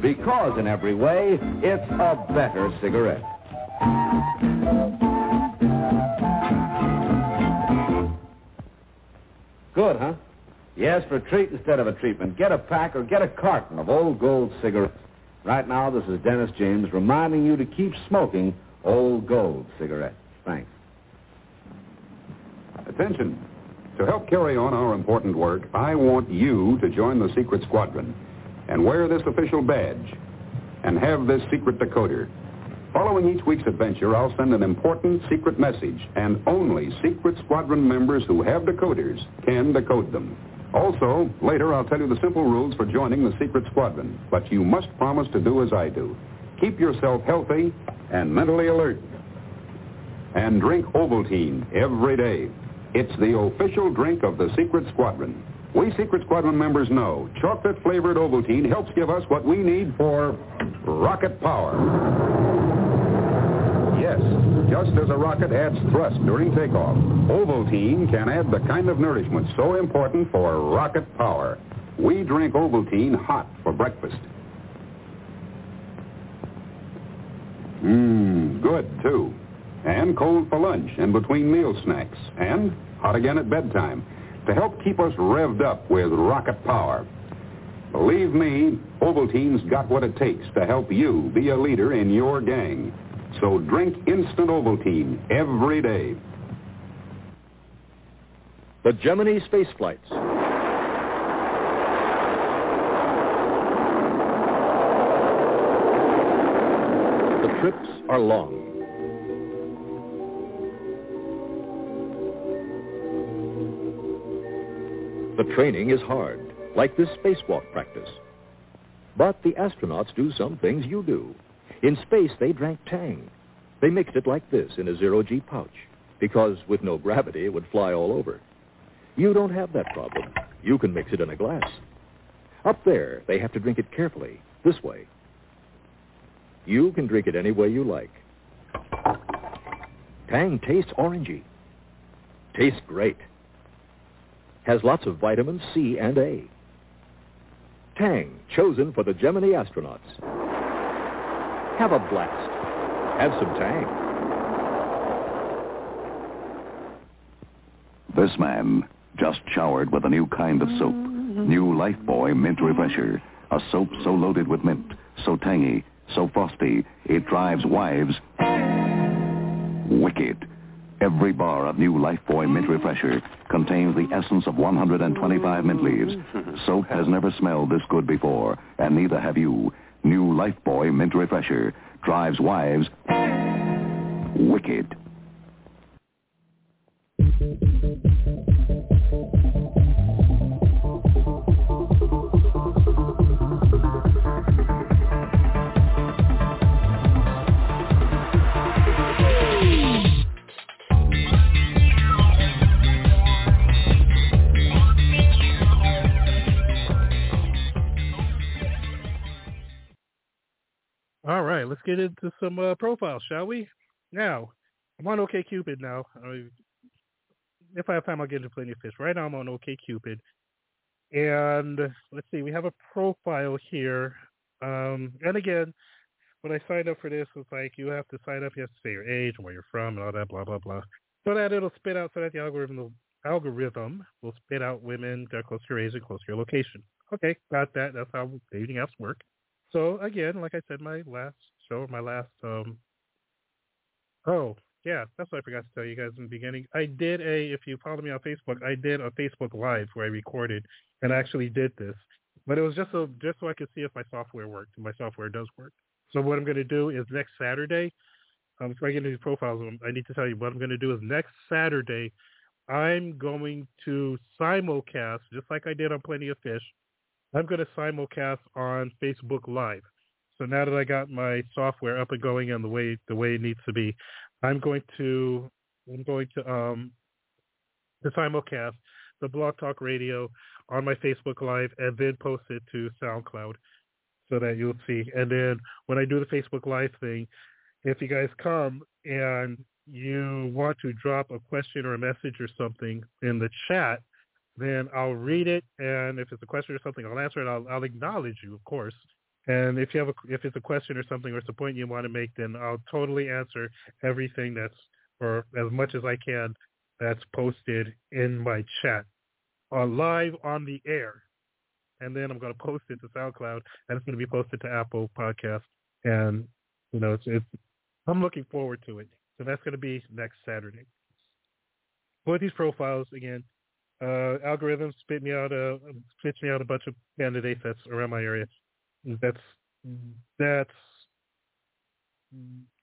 Because in every way, it's a better cigarette. Good, huh? Yes, for a treat instead of a treatment. Get a pack or get a carton of old gold cigarettes. Right now, this is Dennis James reminding you to keep smoking Old Gold cigarettes. Thanks. Attention. To help carry on our important work, I want you to join the Secret Squadron and wear this official badge and have this secret decoder. Following each week's adventure, I'll send an important secret message, and only Secret Squadron members who have decoders can decode them. Also, later I'll tell you the simple rules for joining the Secret Squadron, but you must promise to do as I do. Keep yourself healthy and mentally alert. And drink Ovaltine every day. It's the official drink of the Secret Squadron. We Secret Squadron members know chocolate-flavored Ovaltine helps give us what we need for rocket power. Yes, just as a rocket adds thrust during takeoff, Ovaltine can add the kind of nourishment so important for rocket power. We drink Ovaltine hot for breakfast. Mmm, good, too. And cold for lunch and between meal snacks. And hot again at bedtime to help keep us revved up with rocket power. Believe me, Ovaltine's got what it takes to help you be a leader in your gang. So drink instant Ovaltine every day. The Gemini space flights. The trips are long. The training is hard, like this spacewalk practice. But the astronauts do some things you do. In space, they drank Tang. They mixed it like this in a zero-G pouch, because with no gravity, it would fly all over. You don't have that problem. You can mix it in a glass. Up there, they have to drink it carefully, this way. You can drink it any way you like. Tang tastes orangey. Tastes great. Has lots of vitamins C and A. Tang, chosen for the Gemini astronauts. Have a blast. Have some Tang. This man just showered with a new kind of soap. New Lifebuoy Mint Refresher. A soap so loaded with mint, so tangy, so frosty, it drives wives wicked. Every bar of new Lifebuoy Mint Refresher contains the essence of 125 mint leaves. Soap has never smelled this good before, and neither have you. New Lifebuoy Mint Refresher drives wives wicked. All right, let's get into some uh, profiles, shall we? Now, I'm on OKCupid now. I, if I have time, I'll get into plenty of fish. Right now, I'm on OKCupid, and let's see, we have a profile here. Um, and again, when I signed up for this, it's like you have to sign up, you have to say your age and where you're from and all that, blah blah blah, so that it'll spit out, so that the algorithm algorithm will spit out women that are close to your age and close to your location. Okay, got that. That's how dating apps work. So again, like I said, my last show, my last um oh yeah, that's what I forgot to tell you guys in the beginning. I did a if you follow me on Facebook, I did a Facebook Live where I recorded and I actually did this. But it was just so just so I could see if my software worked. And my software does work. So what I'm going to do is next Saturday, um, before I get into these profiles, um, I need to tell you what I'm going to do is next Saturday, I'm going to simulcast just like I did on Plenty of Fish. I'm going to simulcast on Facebook Live. So now that I got my software up and going and the way the way it needs to be, I'm going to I'm going to um to simulcast the Blog Talk Radio on my Facebook Live and then post it to SoundCloud so that you'll see. And then when I do the Facebook Live thing, if you guys come and you want to drop a question or a message or something in the chat, then I'll read it, and if it's a question or something, I'll answer it. I'll, I'll acknowledge you, of course. And if you have a, if it's a question or something or it's a point you want to make, then I'll totally answer everything that's or as much as I can that's posted in my chat, uh, live on the air. and then I'm going to post it to SoundCloud, and it's going to be posted to Apple Podcast. And you know, it's, it's I'm looking forward to it. So that's going to be next Saturday. For these profiles again, uh, algorithms spit me out a spit me out a bunch of candidates that's around my area. That's that's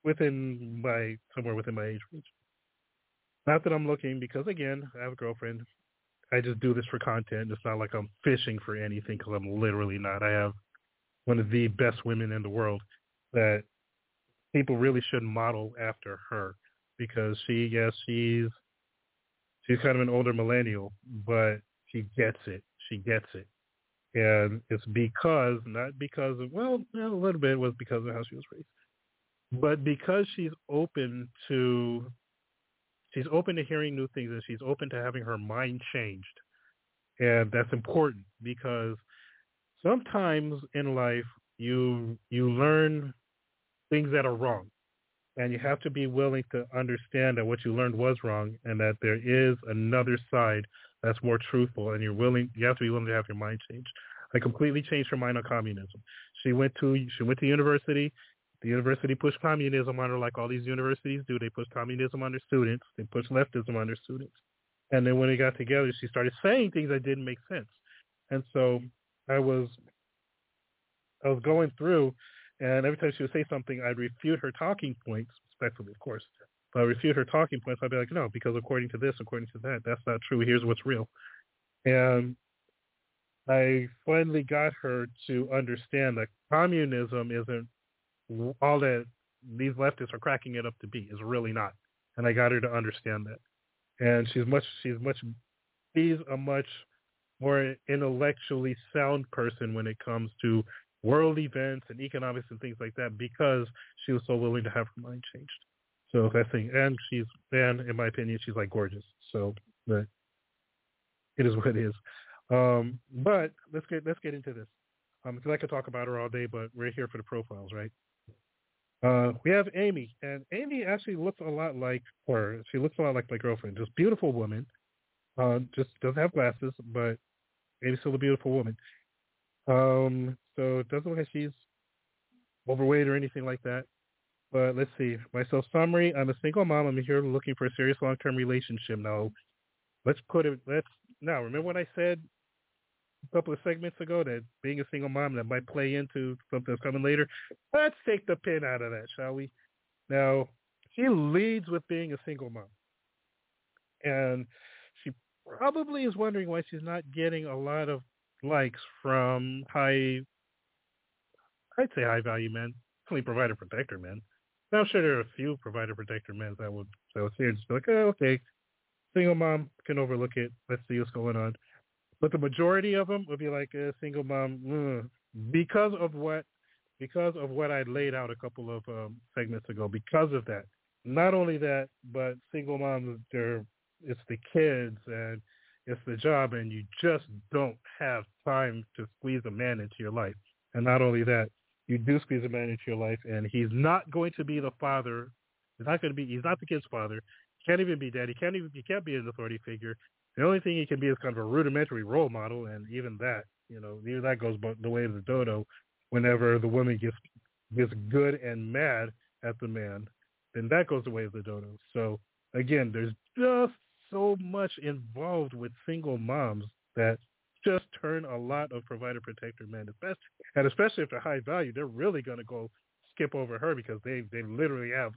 within my somewhere within my age range. Not that I'm looking because again, I have a girlfriend. I just do this for content. It's not like I'm fishing for anything because I'm literally not. I have one of the best women in the world that people really should model after her because she, yes, she's she's kind of an older millennial, but she gets it. She gets it. And it's because, not because of, well, a little bit was because of how she was raised, but because she's open to, she's open to hearing new things and she's open to having her mind changed. And that's important because sometimes in life you, you learn things that are wrong and you have to be willing to understand that what you learned was wrong and that there is another side that's more truthful. And you're willing you have to be willing to have your mind changed. I completely changed her mind on communism. She went to she went to university. The university pushed communism on her like all these universities do. They push communism on their students. They push leftism on their students. And then when they got together she started saying things that didn't make sense. And so i was i was going through and every time she would say something, I'd refute her talking points, respectfully, of course. But I'd refute her talking points. I'd be like, no, because according to this, according to that, that's not true. Here's what's real. And I finally got her to understand that communism isn't all that these leftists are cracking it up to be. Is really not. And I got her to understand that. And she's much, she's much, she's a much more intellectually sound person when it comes to world events and economics and things like that because she was so willing to have her mind changed. So that thing, and she's, and in my opinion, she's like gorgeous. So, but it is what it is. Um, but let's get let's get into this. Um, because I could talk about her all day, but we're here for the profiles, right? Uh, we have Amy, and Amy actually looks a lot like her. She looks a lot like my girlfriend. Just beautiful woman. Uh, just doesn't have glasses, but Amy's still a beautiful woman. Um, so it doesn't look like she's overweight or anything like that. But let's see. My self summary, I'm a single mom. I'm here looking for a serious long term relationship. Now let's put it let's now remember what I said a couple of segments ago that being a single mom that might play into something that's coming later. Let's take the pin out of that, shall we? Now, she leads with being a single mom. And she probably is wondering why she's not getting a lot of likes from high, I'd say high value men, definitely provider protector men. Now, I'm sure there are a few provider protector men that would that would see and just be like, oh, okay, single mom can overlook it. Let's see what's going on. But the majority of them would be like a single mom ugh, because of what because of what I laid out a couple of um, segments ago. Because of that, not only that, but single moms, they're it's the kids and it's the job, and you just don't have time to squeeze a man into your life. And not only that, you do squeeze a man into your life, and he's not going to be the father. He's not going to be. He's not the kid's father. Can't even be daddy. Can't even. He can't be an authority figure. The only thing he can be is kind of a rudimentary role model, and even that, you know, even that goes the way of the dodo. Whenever the woman gets gets good and mad at the man, then that goes the way of the dodo. So again, there's just so much involved with single moms that just turn a lot of provider protector men, and especially if they're high value, they're really going to go skip over her because they they literally have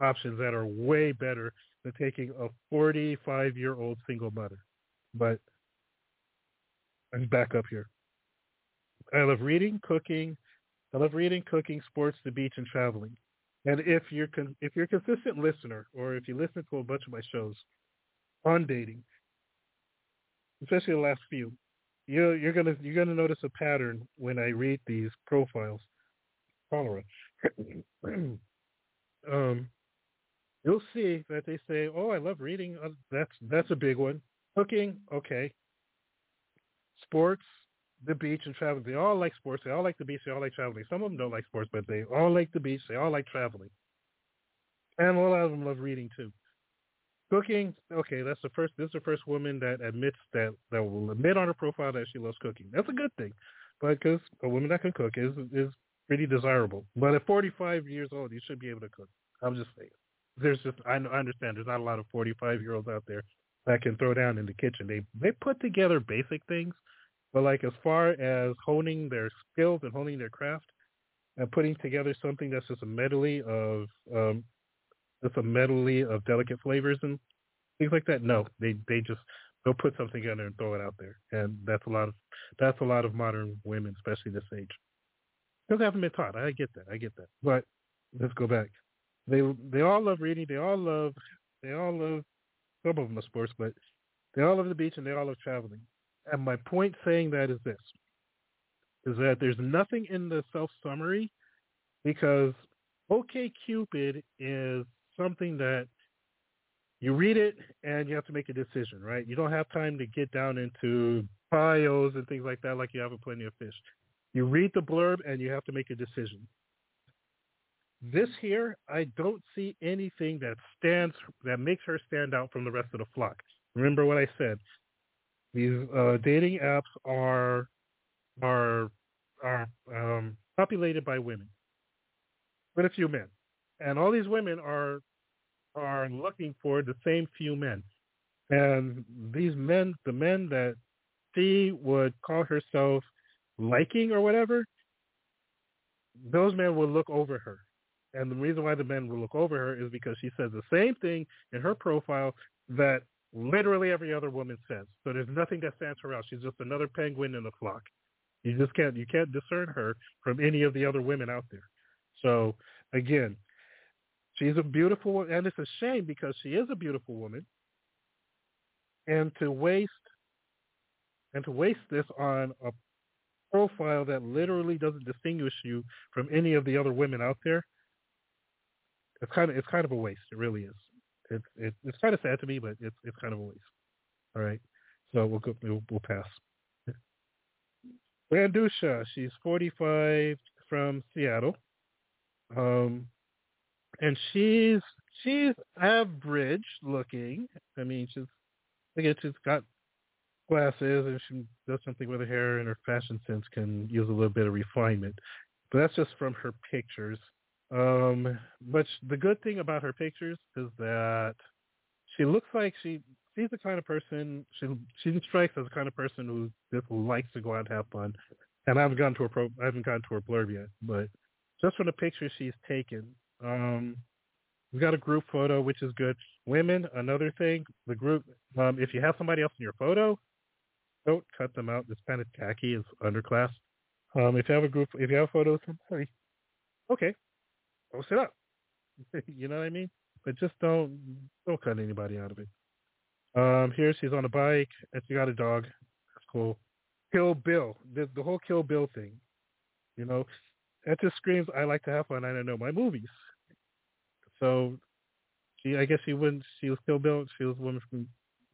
options that are way better than taking a 45 year old single mother. But I'm back up here. I love reading, cooking. I love reading, cooking, sports, the beach, and traveling. And if you're con- if you're a consistent listener, or if you listen to a bunch of my shows, on dating, especially the last few, you're you're gonna you're gonna notice a pattern when I read these profiles. Cholera. um, you'll see that they say, "Oh, I love reading. Uh, that's that's a big one. Cooking, okay. Sports, the beach, and traveling. They all like sports. They all like the beach. They all like traveling. Some of them don't like sports, but they all like the beach. They all like traveling, and a lot of them love reading too. Cooking, okay, that's the first. This is the first woman that admits that that will admit on her profile that she loves cooking. That's a good thing, because a woman that can cook is is pretty desirable. But at 45 years old, you should be able to cook. I'm just saying. There's just I, I understand there's not a lot of 45 year olds out there that can throw down in the kitchen. They they put together basic things, but like as far as honing their skills and honing their craft and putting together something that's just a medley of um just a medley of delicate flavors and things like that. No, they they just they'll put something in there and throw it out there, and that's a lot of that's a lot of modern women, especially this age. Because they haven't been taught. I get that. I get that. But let's go back. They they all love reading. They all love they all love some of them are sports, but they all love the beach and they all love traveling. And my point saying that is this: is that there's nothing in the self summary because OK Cupid is something that you read it and you have to make a decision, right? You don't have time to get down into bios and things like that like you have in Plenty of Fish. You read the blurb and you have to make a decision. This here, I don't see anything that stands that makes her stand out from the rest of the flock. Remember what I said. These uh, dating apps are are are um, populated by women, with a few men, and all these women are are looking for the same few men, and these men, the men that she would call herself liking or whatever, those men will look over her. And the reason why the men will look over her is because she says the same thing in her profile that literally every other woman says. So there's nothing that stands her out. She's just another penguin in the flock. You just can't you can't discern her from any of the other women out there. So again, she's a beautiful and it's a shame because she is a beautiful woman. And to waste and to waste this on a profile that literally doesn't distinguish you from any of the other women out there, it's kind of it's kind of a waste. It really is. It's it, it's kind of sad to me, but it's it's kind of a waste. All right, so we'll go, we'll, we'll pass. Randusha, she's 45 from Seattle, um, and she's she's average looking. I mean, she's again she's got glasses and she does something with her hair, and her fashion sense can use a little bit of refinement. But that's just from her pictures. Um, but the good thing about her pictures is that she looks like she she's the kind of person she she strikes as the kind of person who just likes to go out and have fun. And I haven't gotten to her pro I haven't gotten to her blurb yet, but just from the pictures she's taken, um, we've got a group photo which is good. Women, another thing, the group. Um, if you have somebody else in your photo, don't cut them out. It's kind of tacky. It's underclass. Um, if you have a group, if you have photos, sorry, okay, post it up. you know what I mean? But just don't don't cut anybody out of it. Um, here she's on a bike and she got a dog. That's cool. Kill Bill, the, the whole Kill Bill thing. You know, that just screams I like to have fun. I don't know my movies. So, she I guess she wouldn't. She was Kill Bill. She was a woman from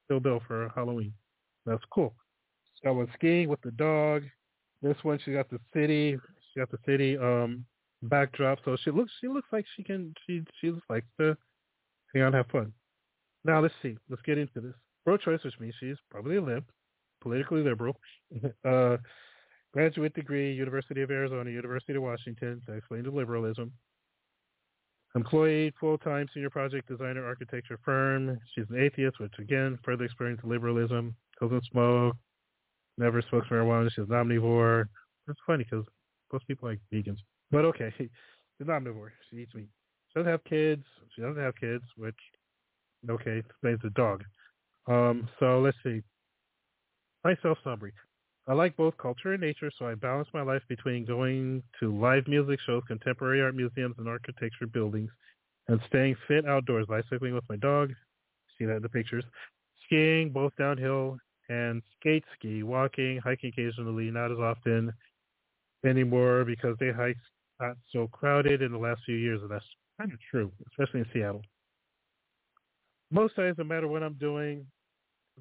Kill Bill for Halloween. That's cool. She got one skiing with the dog. This one she got the city. She got the city. Um, backdrop. So she looks she looks like she can she she looks like to hang out and have fun. Now let's see. Let's get into this. Pro choice, which means she's probably a lib, politically liberal. uh, graduate degree, University of Arizona, University of Washington. To explain the liberalism. Employee, full-time senior project designer, architecture firm. She's an atheist, which again further explains liberalism. Doesn't smoke. Never smokes marijuana. She's an omnivore. It's funny because most people like vegans. But okay, she's an omnivore. She eats meat. She doesn't have kids. She doesn't have kids, which okay explains the dog. Um, so let's see. My self summary. I like both culture and nature, so I balance my life between going to live music shows, contemporary art museums, and architecture buildings, and staying fit outdoors, bicycling with my dog. See that in the pictures. Skiing, both downhill and skate ski, walking, hiking occasionally, not as often anymore because they hike not so crowded in the last few years, and that's kind of true, especially in Seattle. Most times, no matter what I'm doing,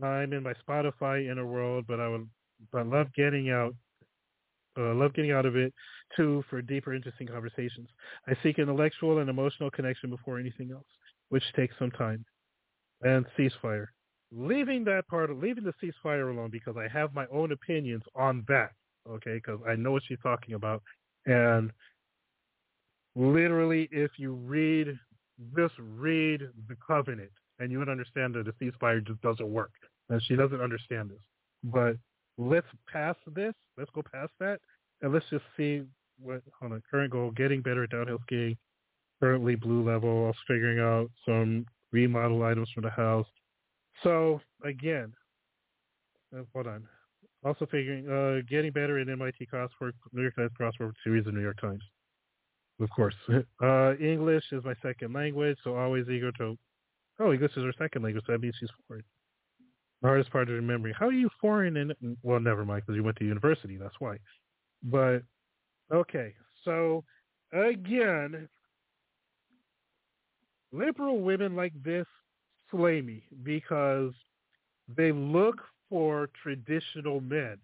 I'm in my Spotify inner world, but I would, but love getting out. Uh, love getting out of it too for deeper, interesting conversations. I seek intellectual and emotional connection before anything else, which takes some time. and ceasefire. Leaving that part, of leaving the ceasefire alone because I have my own opinions on that. Okay, because I know what she's talking about, and literally, if you read, just read the covenant, and you would understand that the ceasefire just doesn't work, and she doesn't understand this. But let's pass this. Let's go past that, and let's just see what on a current goal: getting better at downhill skiing. Currently blue level. Figuring out some remodel items for the house. So again, uh, hold on. Also figuring, uh, getting better in MIT crossword, New York Times crossword series in New York Times. Of course. Uh, English is my second language, so always eager to, oh, English is her second language, so that means she's foreign. The hardest part of remembering. How are you foreign in, well, never mind, because you went to university, that's why. But, okay, so again, liberal women like this slay me because they look for traditional men.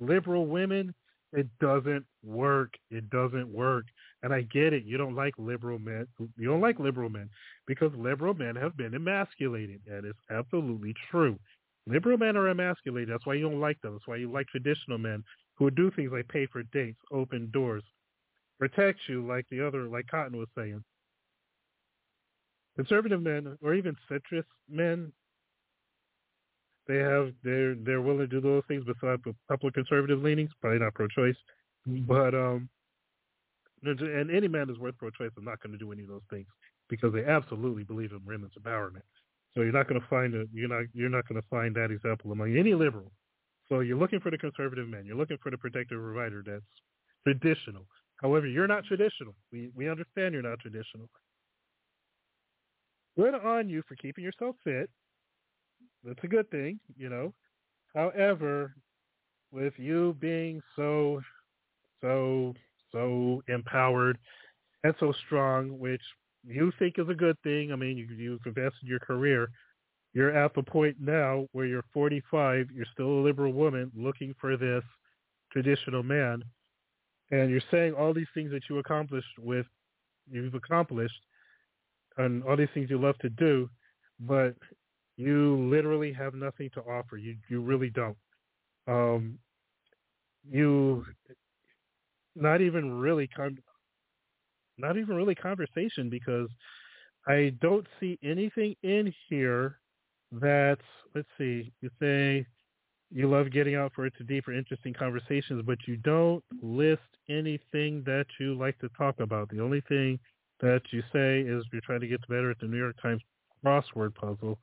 Liberal women, it doesn't work. It doesn't work. And I get it. You don't like liberal men. You don't like liberal men because liberal men have been emasculated. That is absolutely true. Liberal men are emasculated. That's why you don't like them. That's why you like traditional men who do things like pay for dates, open doors, protect you like the other, like Kotton was saying. Conservative men, or even centrist men, they have they're they're willing to do those things besides a couple of conservative leanings, probably not pro-choice, but um, and any man that's worth pro-choice is not going to do any of those things because they absolutely believe in women's empowerment. So you're not going to find a you're not you're not going to find that example among any liberal. So you're looking for the conservative man. You're looking for the protective provider that's traditional. However, you're not traditional. We we understand you're not traditional. Good on you for keeping yourself fit. That's a good thing, you know. However, with you being so so so empowered and so strong, which you think is a good thing. I mean, you, you've invested your career. You're at the point now where you're 45. You're still a liberal woman looking for this traditional man, and you're saying all these things that you accomplished with you've accomplished, and all these things you love to do, but you literally have nothing to offer. You you really don't. Um, you not even really con- not even really conversation because I don't see anything in here that let's see, you say you love getting out for it to deeper, interesting conversations, but you don't list anything that you like to talk about. The only thing that you say is you're trying to get better at the New York Times crossword puzzle,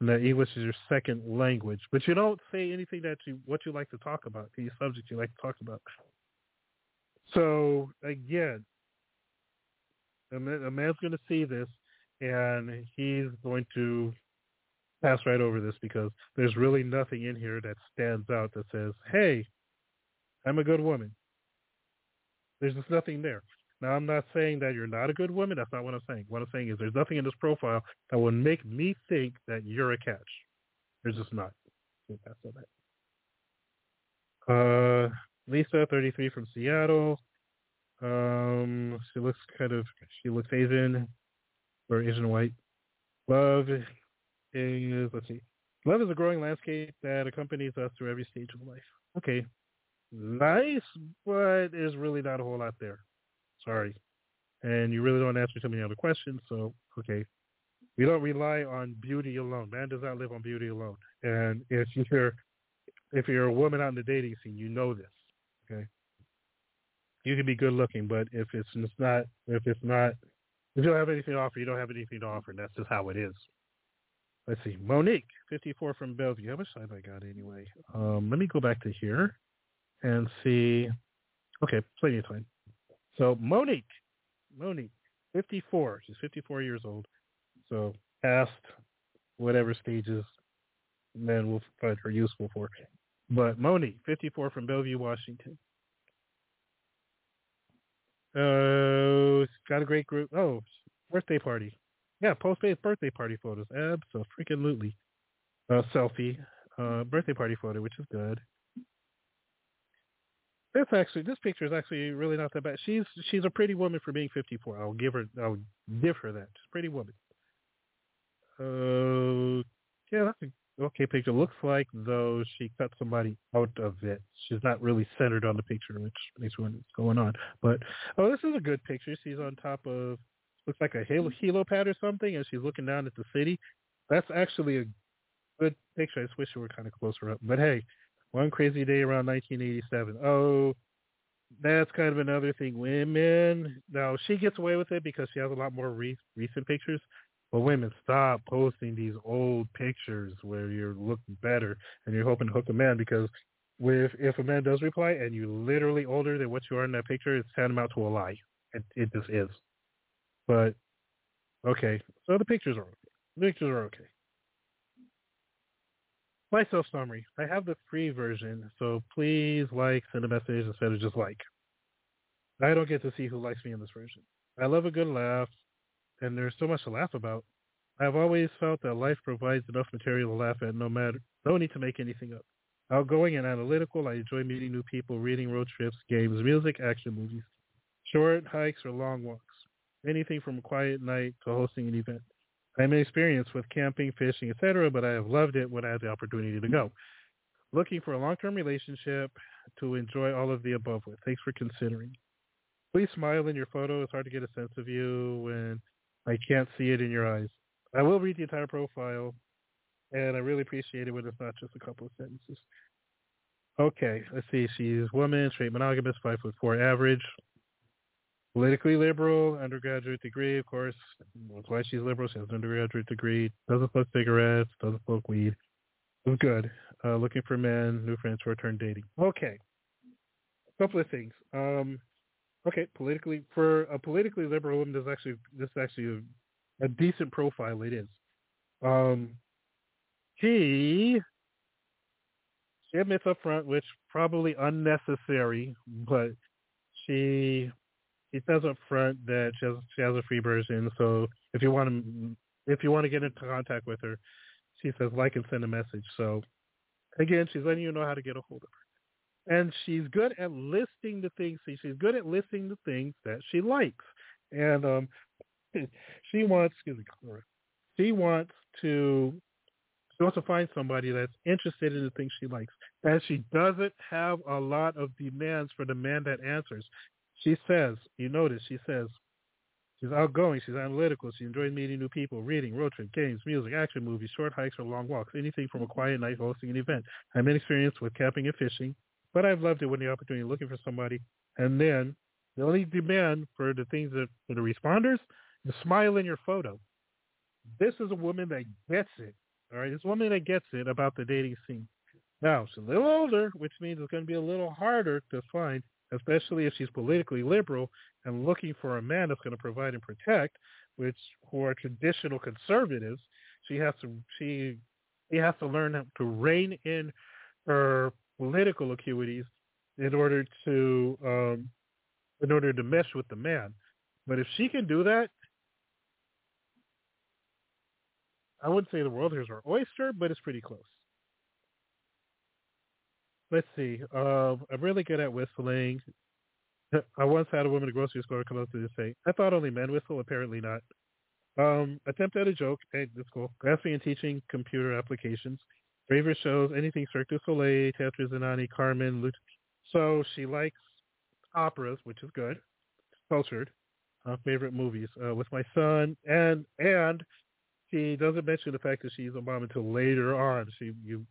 and that English is your second language. But you don't say anything that you what you like to talk about, the subject you like to talk about. So again, a, man's going to see this, and he's going to pass right over this because there's really nothing in here that stands out that says, "Hey, I'm a good woman." There's just nothing there. Now, I'm not saying that you're not a good woman. That's not what I'm saying. What I'm saying is there's nothing in this profile that would make me think that you're a catch. There's just not. Uh, Lisa, 33 from Seattle. Um, she looks kind of, she looks Asian or Asian white. Love is, let's see. Love is a growing landscape that accompanies us through every stage of life. Okay. Nice, but there's really not a whole lot there. Sorry. And you really don't answer too many other questions, so okay. We don't rely on beauty alone. Man does not live on beauty alone. And if you're if you're a woman out in the dating scene, you know this. Okay. You can be good looking, but if it's, it's not if it's not if you don't have anything to offer, you don't have anything to offer, and that's just how it is. Let's see. Monique, 54 from Bellevue. How much time I got anyway? Um, let me go back to here and see. Okay, plenty of time. So Monique, Monique, 54. She's 54 years old. So past whatever stages men will find her useful for. But Monique, 54 from Bellevue, Washington. Uh, got a great group. Oh, birthday party. Yeah, post birthday party photos. Absolutely. Uh, selfie. Uh, birthday party photo, which is good. That's actually this picture is actually really not that bad. She's she's a pretty woman for being 54. I'll give her I'll give her that. She's a pretty woman. Uh, yeah, that's a okay picture. Looks like though she cut somebody out of it. She's not really centered on the picture, which makes me wonder what's going on. But oh, this is a good picture. She's on top of looks like a halo mm-hmm. helipad or something, and she's looking down at the city. That's actually a good picture. I just wish it were kind of closer up. But hey, one crazy day around 1987. Oh, that's kind of another thing. Women, now she gets away with it because she has a lot more re- recent pictures. But women, stop posting these old pictures where you're looking better and you're hoping to hook a man because with if a man does reply and you're literally older than what you are in that picture, it's tantamount to a lie. It, it just is. But okay, so the pictures are okay. The pictures are okay. My self summary. I have the free version, so please like, send a message instead of just like. I don't get to see who likes me in this version. I love a good laugh, and there's so much to laugh about. I've always felt that life provides enough material to laugh at no matter, no need to make anything up. Outgoing and analytical, I enjoy meeting new people, reading road trips, games, music, action movies, short hikes or long walks, anything from a quiet night to hosting an event. I'm inexperienced with camping, fishing, etc., but I have loved it when I had the opportunity to go. Looking for a long-term relationship to enjoy all of the above with. Thanks for considering. Please smile in your photo. It's hard to get a sense of you when I can't see it in your eyes. I will read the entire profile, and I really appreciate it when it's not just a couple of sentences. Okay, let's see. She's woman, straight monogamous, five foot four average, politically liberal, undergraduate degree, of course. That's why she's liberal. She has an undergraduate degree. Doesn't smoke cigarettes. Doesn't smoke weed. Good. Uh, looking for men, new friends, short-term dating. Okay. A couple of things. Um, okay, politically for a politically liberal woman, there's actually this is actually a, a decent profile. It is. Um, she she admits up front, which probably unnecessary, but she she says up front that she has she has a free version. So if you want to if you want to get into contact with her, she says like and send a message. So again, she's letting you know how to get a hold of her, and she's good at listing the things. See, she's good at listing the things that she likes, and um, she wants excuse me, she wants to she wants to find somebody that's interested in the things she likes. And she doesn't have a lot of demands for the man that answers. She says, you notice, she says, she's outgoing, she's analytical, she enjoys meeting new people, reading, road trip, games, music, action movies, short hikes or long walks, anything from a quiet night hosting an event. I'm inexperienced with camping and fishing, but I've loved it when the opportunity looking for somebody. And then the only demand for the things that for the responders is smile in your photo. This is a woman that gets it. All right, this woman that gets it about the dating scene. Now she's a little older, which means it's going to be a little harder to find especially if she's politically liberal and looking for a man that's going to provide and protect, which who are traditional conservatives, she has to she she has to learn to rein in her political acuities in order to um, in order to mesh with the man. But if she can do that, I wouldn't say the world is her oyster, but it's pretty close let's see. Um, I'm really good at whistling. I once had a woman at the grocery store come up to me and say, "I thought only men whistle. Apparently not." Um, attempt at a joke. Hey, that's cool. Grasping and teaching computer applications. Favorite shows: anything Cirque du Soleil, Tetris and Carmen. Lut- so she likes operas, which is good. Cultured. Uh, favorite movies uh, with my son, and and she doesn't mention the fact that she's a mom until later on. She you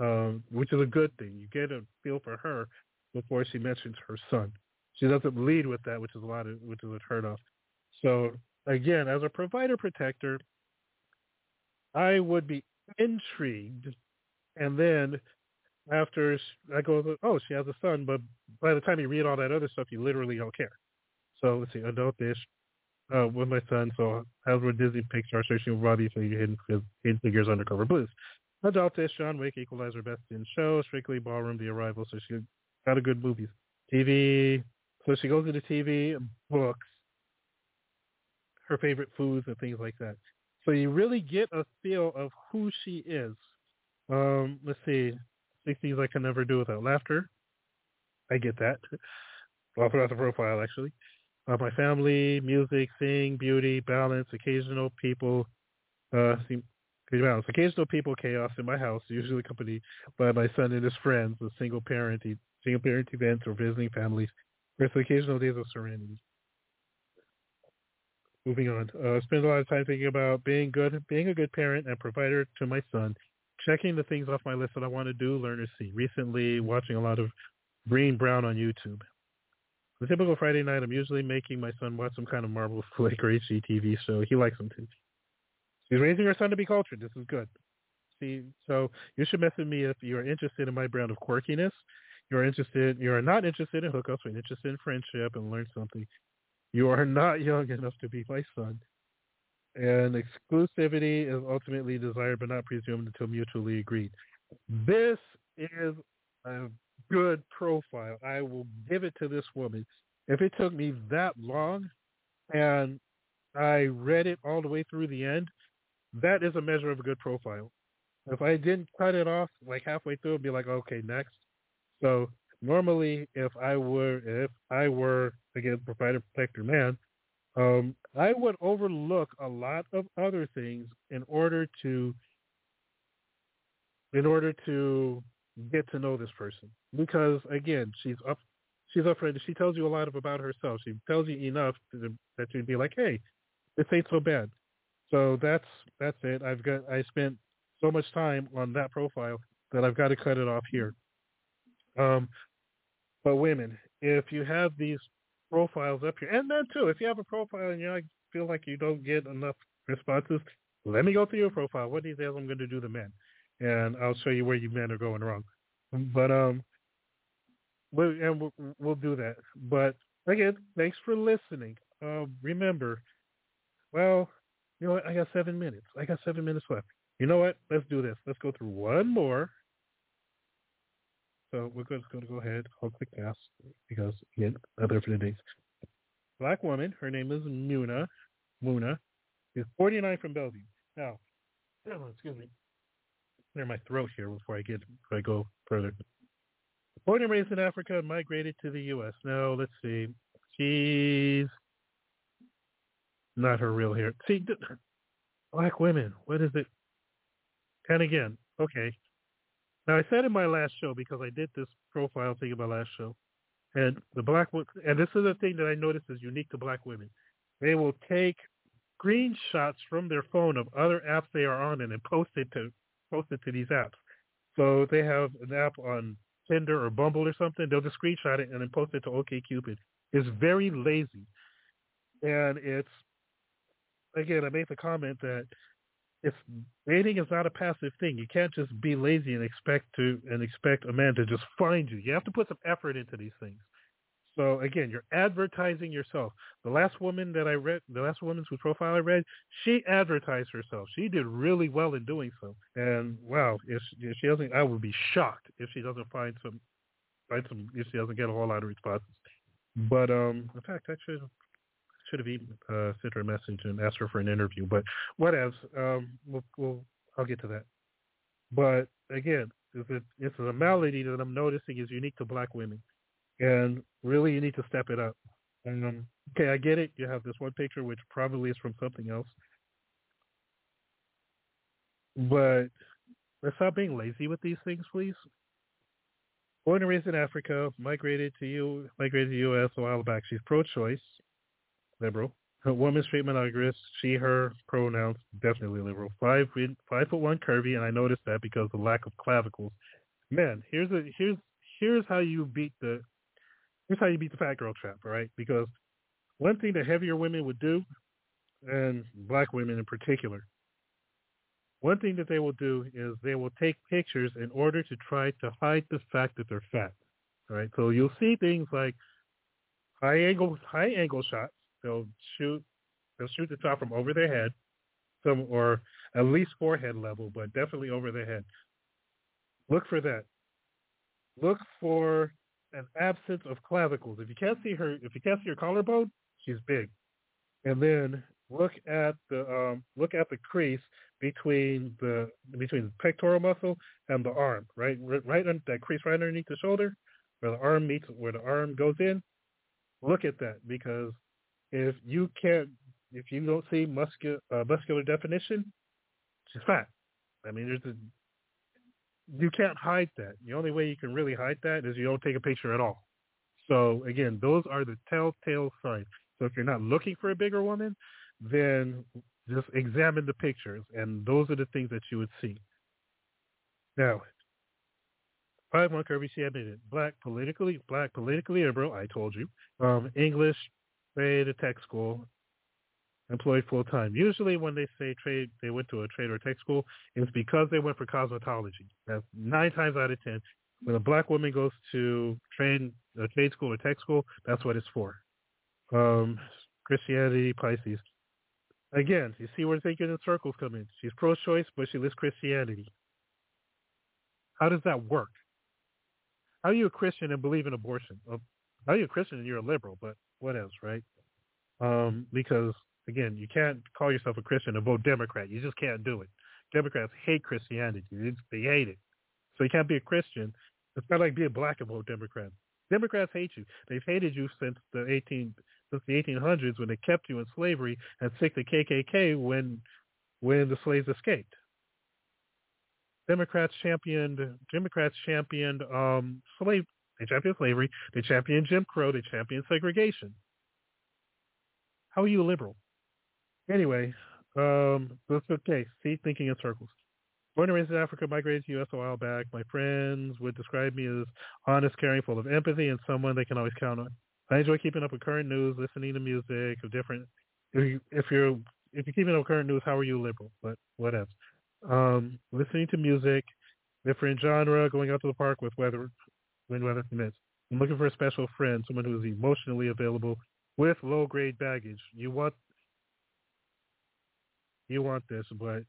um, which is a good thing. You get a feel for her before she mentions her son. She doesn't lead with that, which is a lot of which is unheard of. So again, as a provider protector, I would be intrigued, and then after I go, oh, she has a son, but by the time you read all that other stuff, you literally don't care. So let's see, adult dish uh, with my son. So Hasbro Disney Pixar searching Robbie, you hidden, hidden figures undercover blues. Adultish, John Wick, Equalizer, Best in Show, Strictly Ballroom, The Arrival. So she got a good movies. TV. So she goes into TV, books, her favorite foods and things like that. So you really get a feel of who she is. Um, let's see. Six things I can never do without laughter. I get that. I'll put out the profile actually. Uh, my family, music, sing, beauty, balance, occasional people, Uh, balance. Occasional people chaos in my house, usually accompanied by my son and his friends, with single parent single parent events or visiting families. There's occasional days of serenity. Moving on. Uh, spend a lot of time thinking about being good, being a good parent and provider to my son. Checking the things off my list that I want to do, learn, or see. Recently, watching a lot of Green Brown on YouTube. The typical Friday night, I'm usually making my son watch some kind of Marvel flick or HGTV show. He likes them too. He's raising our son to be cultured. This is good. See, so you should message me if you are interested in my brand of quirkiness. You're interested. You are not interested in hookups, but interested in friendship and learn something. You are not young enough to be my son. And exclusivity is ultimately desired but not presumed until mutually agreed. This is a good profile. I will give it to this woman. If it took me that long and I read it all the way through the end, that is a measure of a good profile. If I didn't cut it off like halfway through, it'd be like, okay, next. So normally, if I were if I were again provider protector man, um, I would overlook a lot of other things in order to in order to get to know this person because again she's up she's upfront she tells you a lot of about herself she tells you enough to, that you'd be like hey this ain't so bad so that's that's it. I've got I spent so much time on that profile that I've got to cut it off here. Um, but women, if you have these profiles up here, and then too, if you have a profile and you feel like you don't get enough responses, let me go through your profile. What details I'm going to do the men, and I'll show you where you men are going wrong. But um, we and we'll, we'll do that. But again, thanks for listening. Uh, remember, well, you know what? I got seven minutes. I got seven minutes left. You know what? Let's do this. Let's go through one more. So we're just going to go ahead. I'll click pass because again, other for the. Black woman. Her name is Muna. Muna is 49 from Bellevue. Now, oh, excuse me. Clear my throat here before I get before I go further. Born and raised in Africa, migrated to the U.S. Now, let's see. She's not her real hair. See, black women. What is it? And again, okay. Now I said in my last show because I did this profile thing in my last show, and the black and this is a thing that I noticed is unique to black women. They will take screenshots from their phone of other apps they are on and then post it to post it to these apps. So they have an app on Tinder or Bumble or something. They'll just screenshot it and then post it to OkCupid. It's very lazy, and it's again, I made the comment that if dating is not a passive thing, you can't just be lazy and expect to and expect a man to just find you. You have to put some effort into these things. So again, you're advertising yourself. The last woman that I read, the last woman whose profile I read, she advertised herself. She did really well in doing so. And wow, if, if she doesn't, I would be shocked if she doesn't find some, find some, if she doesn't get a whole lot of responses. But um, in fact, I should should have even uh, sent her a message and asked her for an interview. But whatevs, um, we'll, we'll I'll get to that. But again, it's a, it's a malady that I'm noticing is unique to black women, and really you need to step it up. Um, okay, I get it. You have this one picture which probably is from something else, but let's stop being lazy with these things, please. Born and raised in Africa, migrated to you, migrated to the U.S. a while back. She's pro-choice liberal. Her woman's treatment algorithm, she, her pronouns, definitely liberal. Five, five foot one, curvy, and I noticed that because of the lack of clavicles. Man, here's a here's here's how you beat the here's how you beat the fat girl trap, right? Because one thing that heavier women would do, and black women in particular, one thing that they will do is they will take pictures in order to try to hide the fact that they're fat. Right, so you'll see things like high angle high angle shots they'll shoot they'll shoot the top from over their head, some or at least forehead level, but definitely over their head. Look for that. Look for an absence of clavicles. If you can't see her, if you can't see her collarbone, she's big. And then look at the um, look at the crease between the between the pectoral muscle and the arm, right, right under that crease right underneath the shoulder, where the arm meets where the arm goes in. Look at that because if you can't, if you don't see muscular uh, muscular definition, she's fat. I mean, there's a you can't hide that. The only way you can really hide that is you don't take a picture at all. So again, those are the telltale signs. So if you're not looking for a bigger woman, then just examine the pictures, and those are the things that you would see. Now, five one Kirby, she admitted black politically, black politically liberal. I told you. Um, English, trade, a tech school, employed full time. Usually, when they say trade, they went to a trade or tech school. It's because they went for cosmetology. That's nine times out of ten. When a black woman goes to trade a trade school or tech school, that's what it's for. Um, Christianity, Pisces. Again, you see where thinking in circles come in. She's pro-choice, but she lists Christianity. How does that work? How are you a Christian and believe in abortion? How are a Christian and you're a liberal? But what else, right? Um, because again, you can't call yourself a Christian and vote Democrat. You just can't do it. Democrats hate Christianity. They hate it. So you can't be a Christian. It's not like being black and vote Democrat. Democrats hate you. They've hated you since the 18 since the 1800s when they kept you in slavery and sick the KKK when when the slaves escaped. Democrats championed Democrats championed um, slave they championed slavery, they championed Jim Crow, they championed segregation. How are you a liberal? Anyway, um, that's okay. See, thinking in circles. Born and raised in Africa, migrated to U.S. a while back. My friends would describe me as honest, caring, full of empathy, and someone they can always count on. I enjoy keeping up with current news, listening to music of different. If, you, if you're if you're keeping up with current news, how are you liberal? But whatever. Um, listening to music, different genre, going out to the park with weather weather permits. I'm looking for a special friend, someone who is emotionally available with low grade baggage. You want you want this, but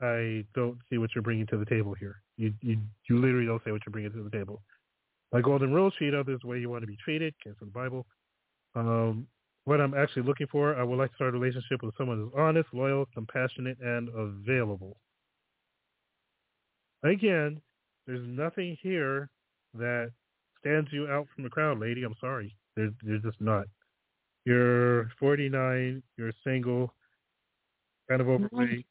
I don't see what you're bringing to the table here. You you you literally don't say what you're bringing to the table. My golden rule: treat others the way you want to be treated. Came from the Bible. Um, what I'm actually looking for, I would like to start a relationship with someone who's honest, loyal, compassionate, and available. Again, there's nothing here that stands you out from the crowd, lady. I'm sorry. There's, there's just not. You're 49. You're single kind of overweight.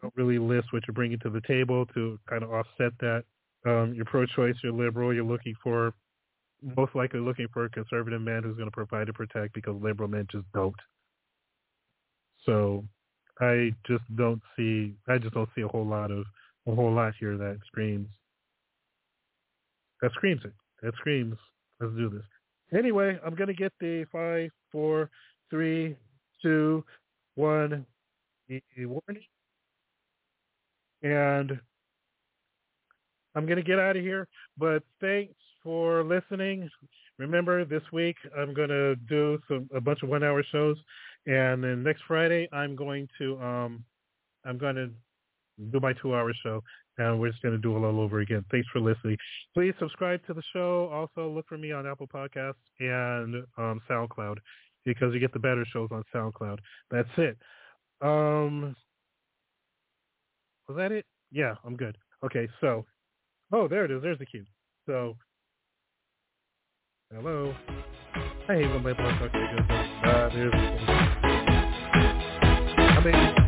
Don't really list what you're bringing to the table to kind of offset that. Um, you're pro-choice, you're liberal, you're looking for, most likely looking for a conservative man who's going to provide and protect because liberal men just don't. So I just don't see, I just don't see a whole lot of, a whole lot here that screams, that screams it. That screams, let's do this. Anyway, I'm going to get the five, four, three, two, one, a warning. And I'm going to get out of here, but thanks for listening. Remember, this week I'm going to do some a bunch of one-hour shows, and then next Friday I'm going to um I'm going to do my two-hour show, and we're just going to do it all over again. Thanks for listening. Please subscribe to the show. Also, look for me on Apple Podcasts and um, SoundCloud because you get the better shows on SoundCloud. That's it. Um, was that it? Yeah, I'm good. Okay, so, oh, there it is. There's the cue. So, hello. My. I mean,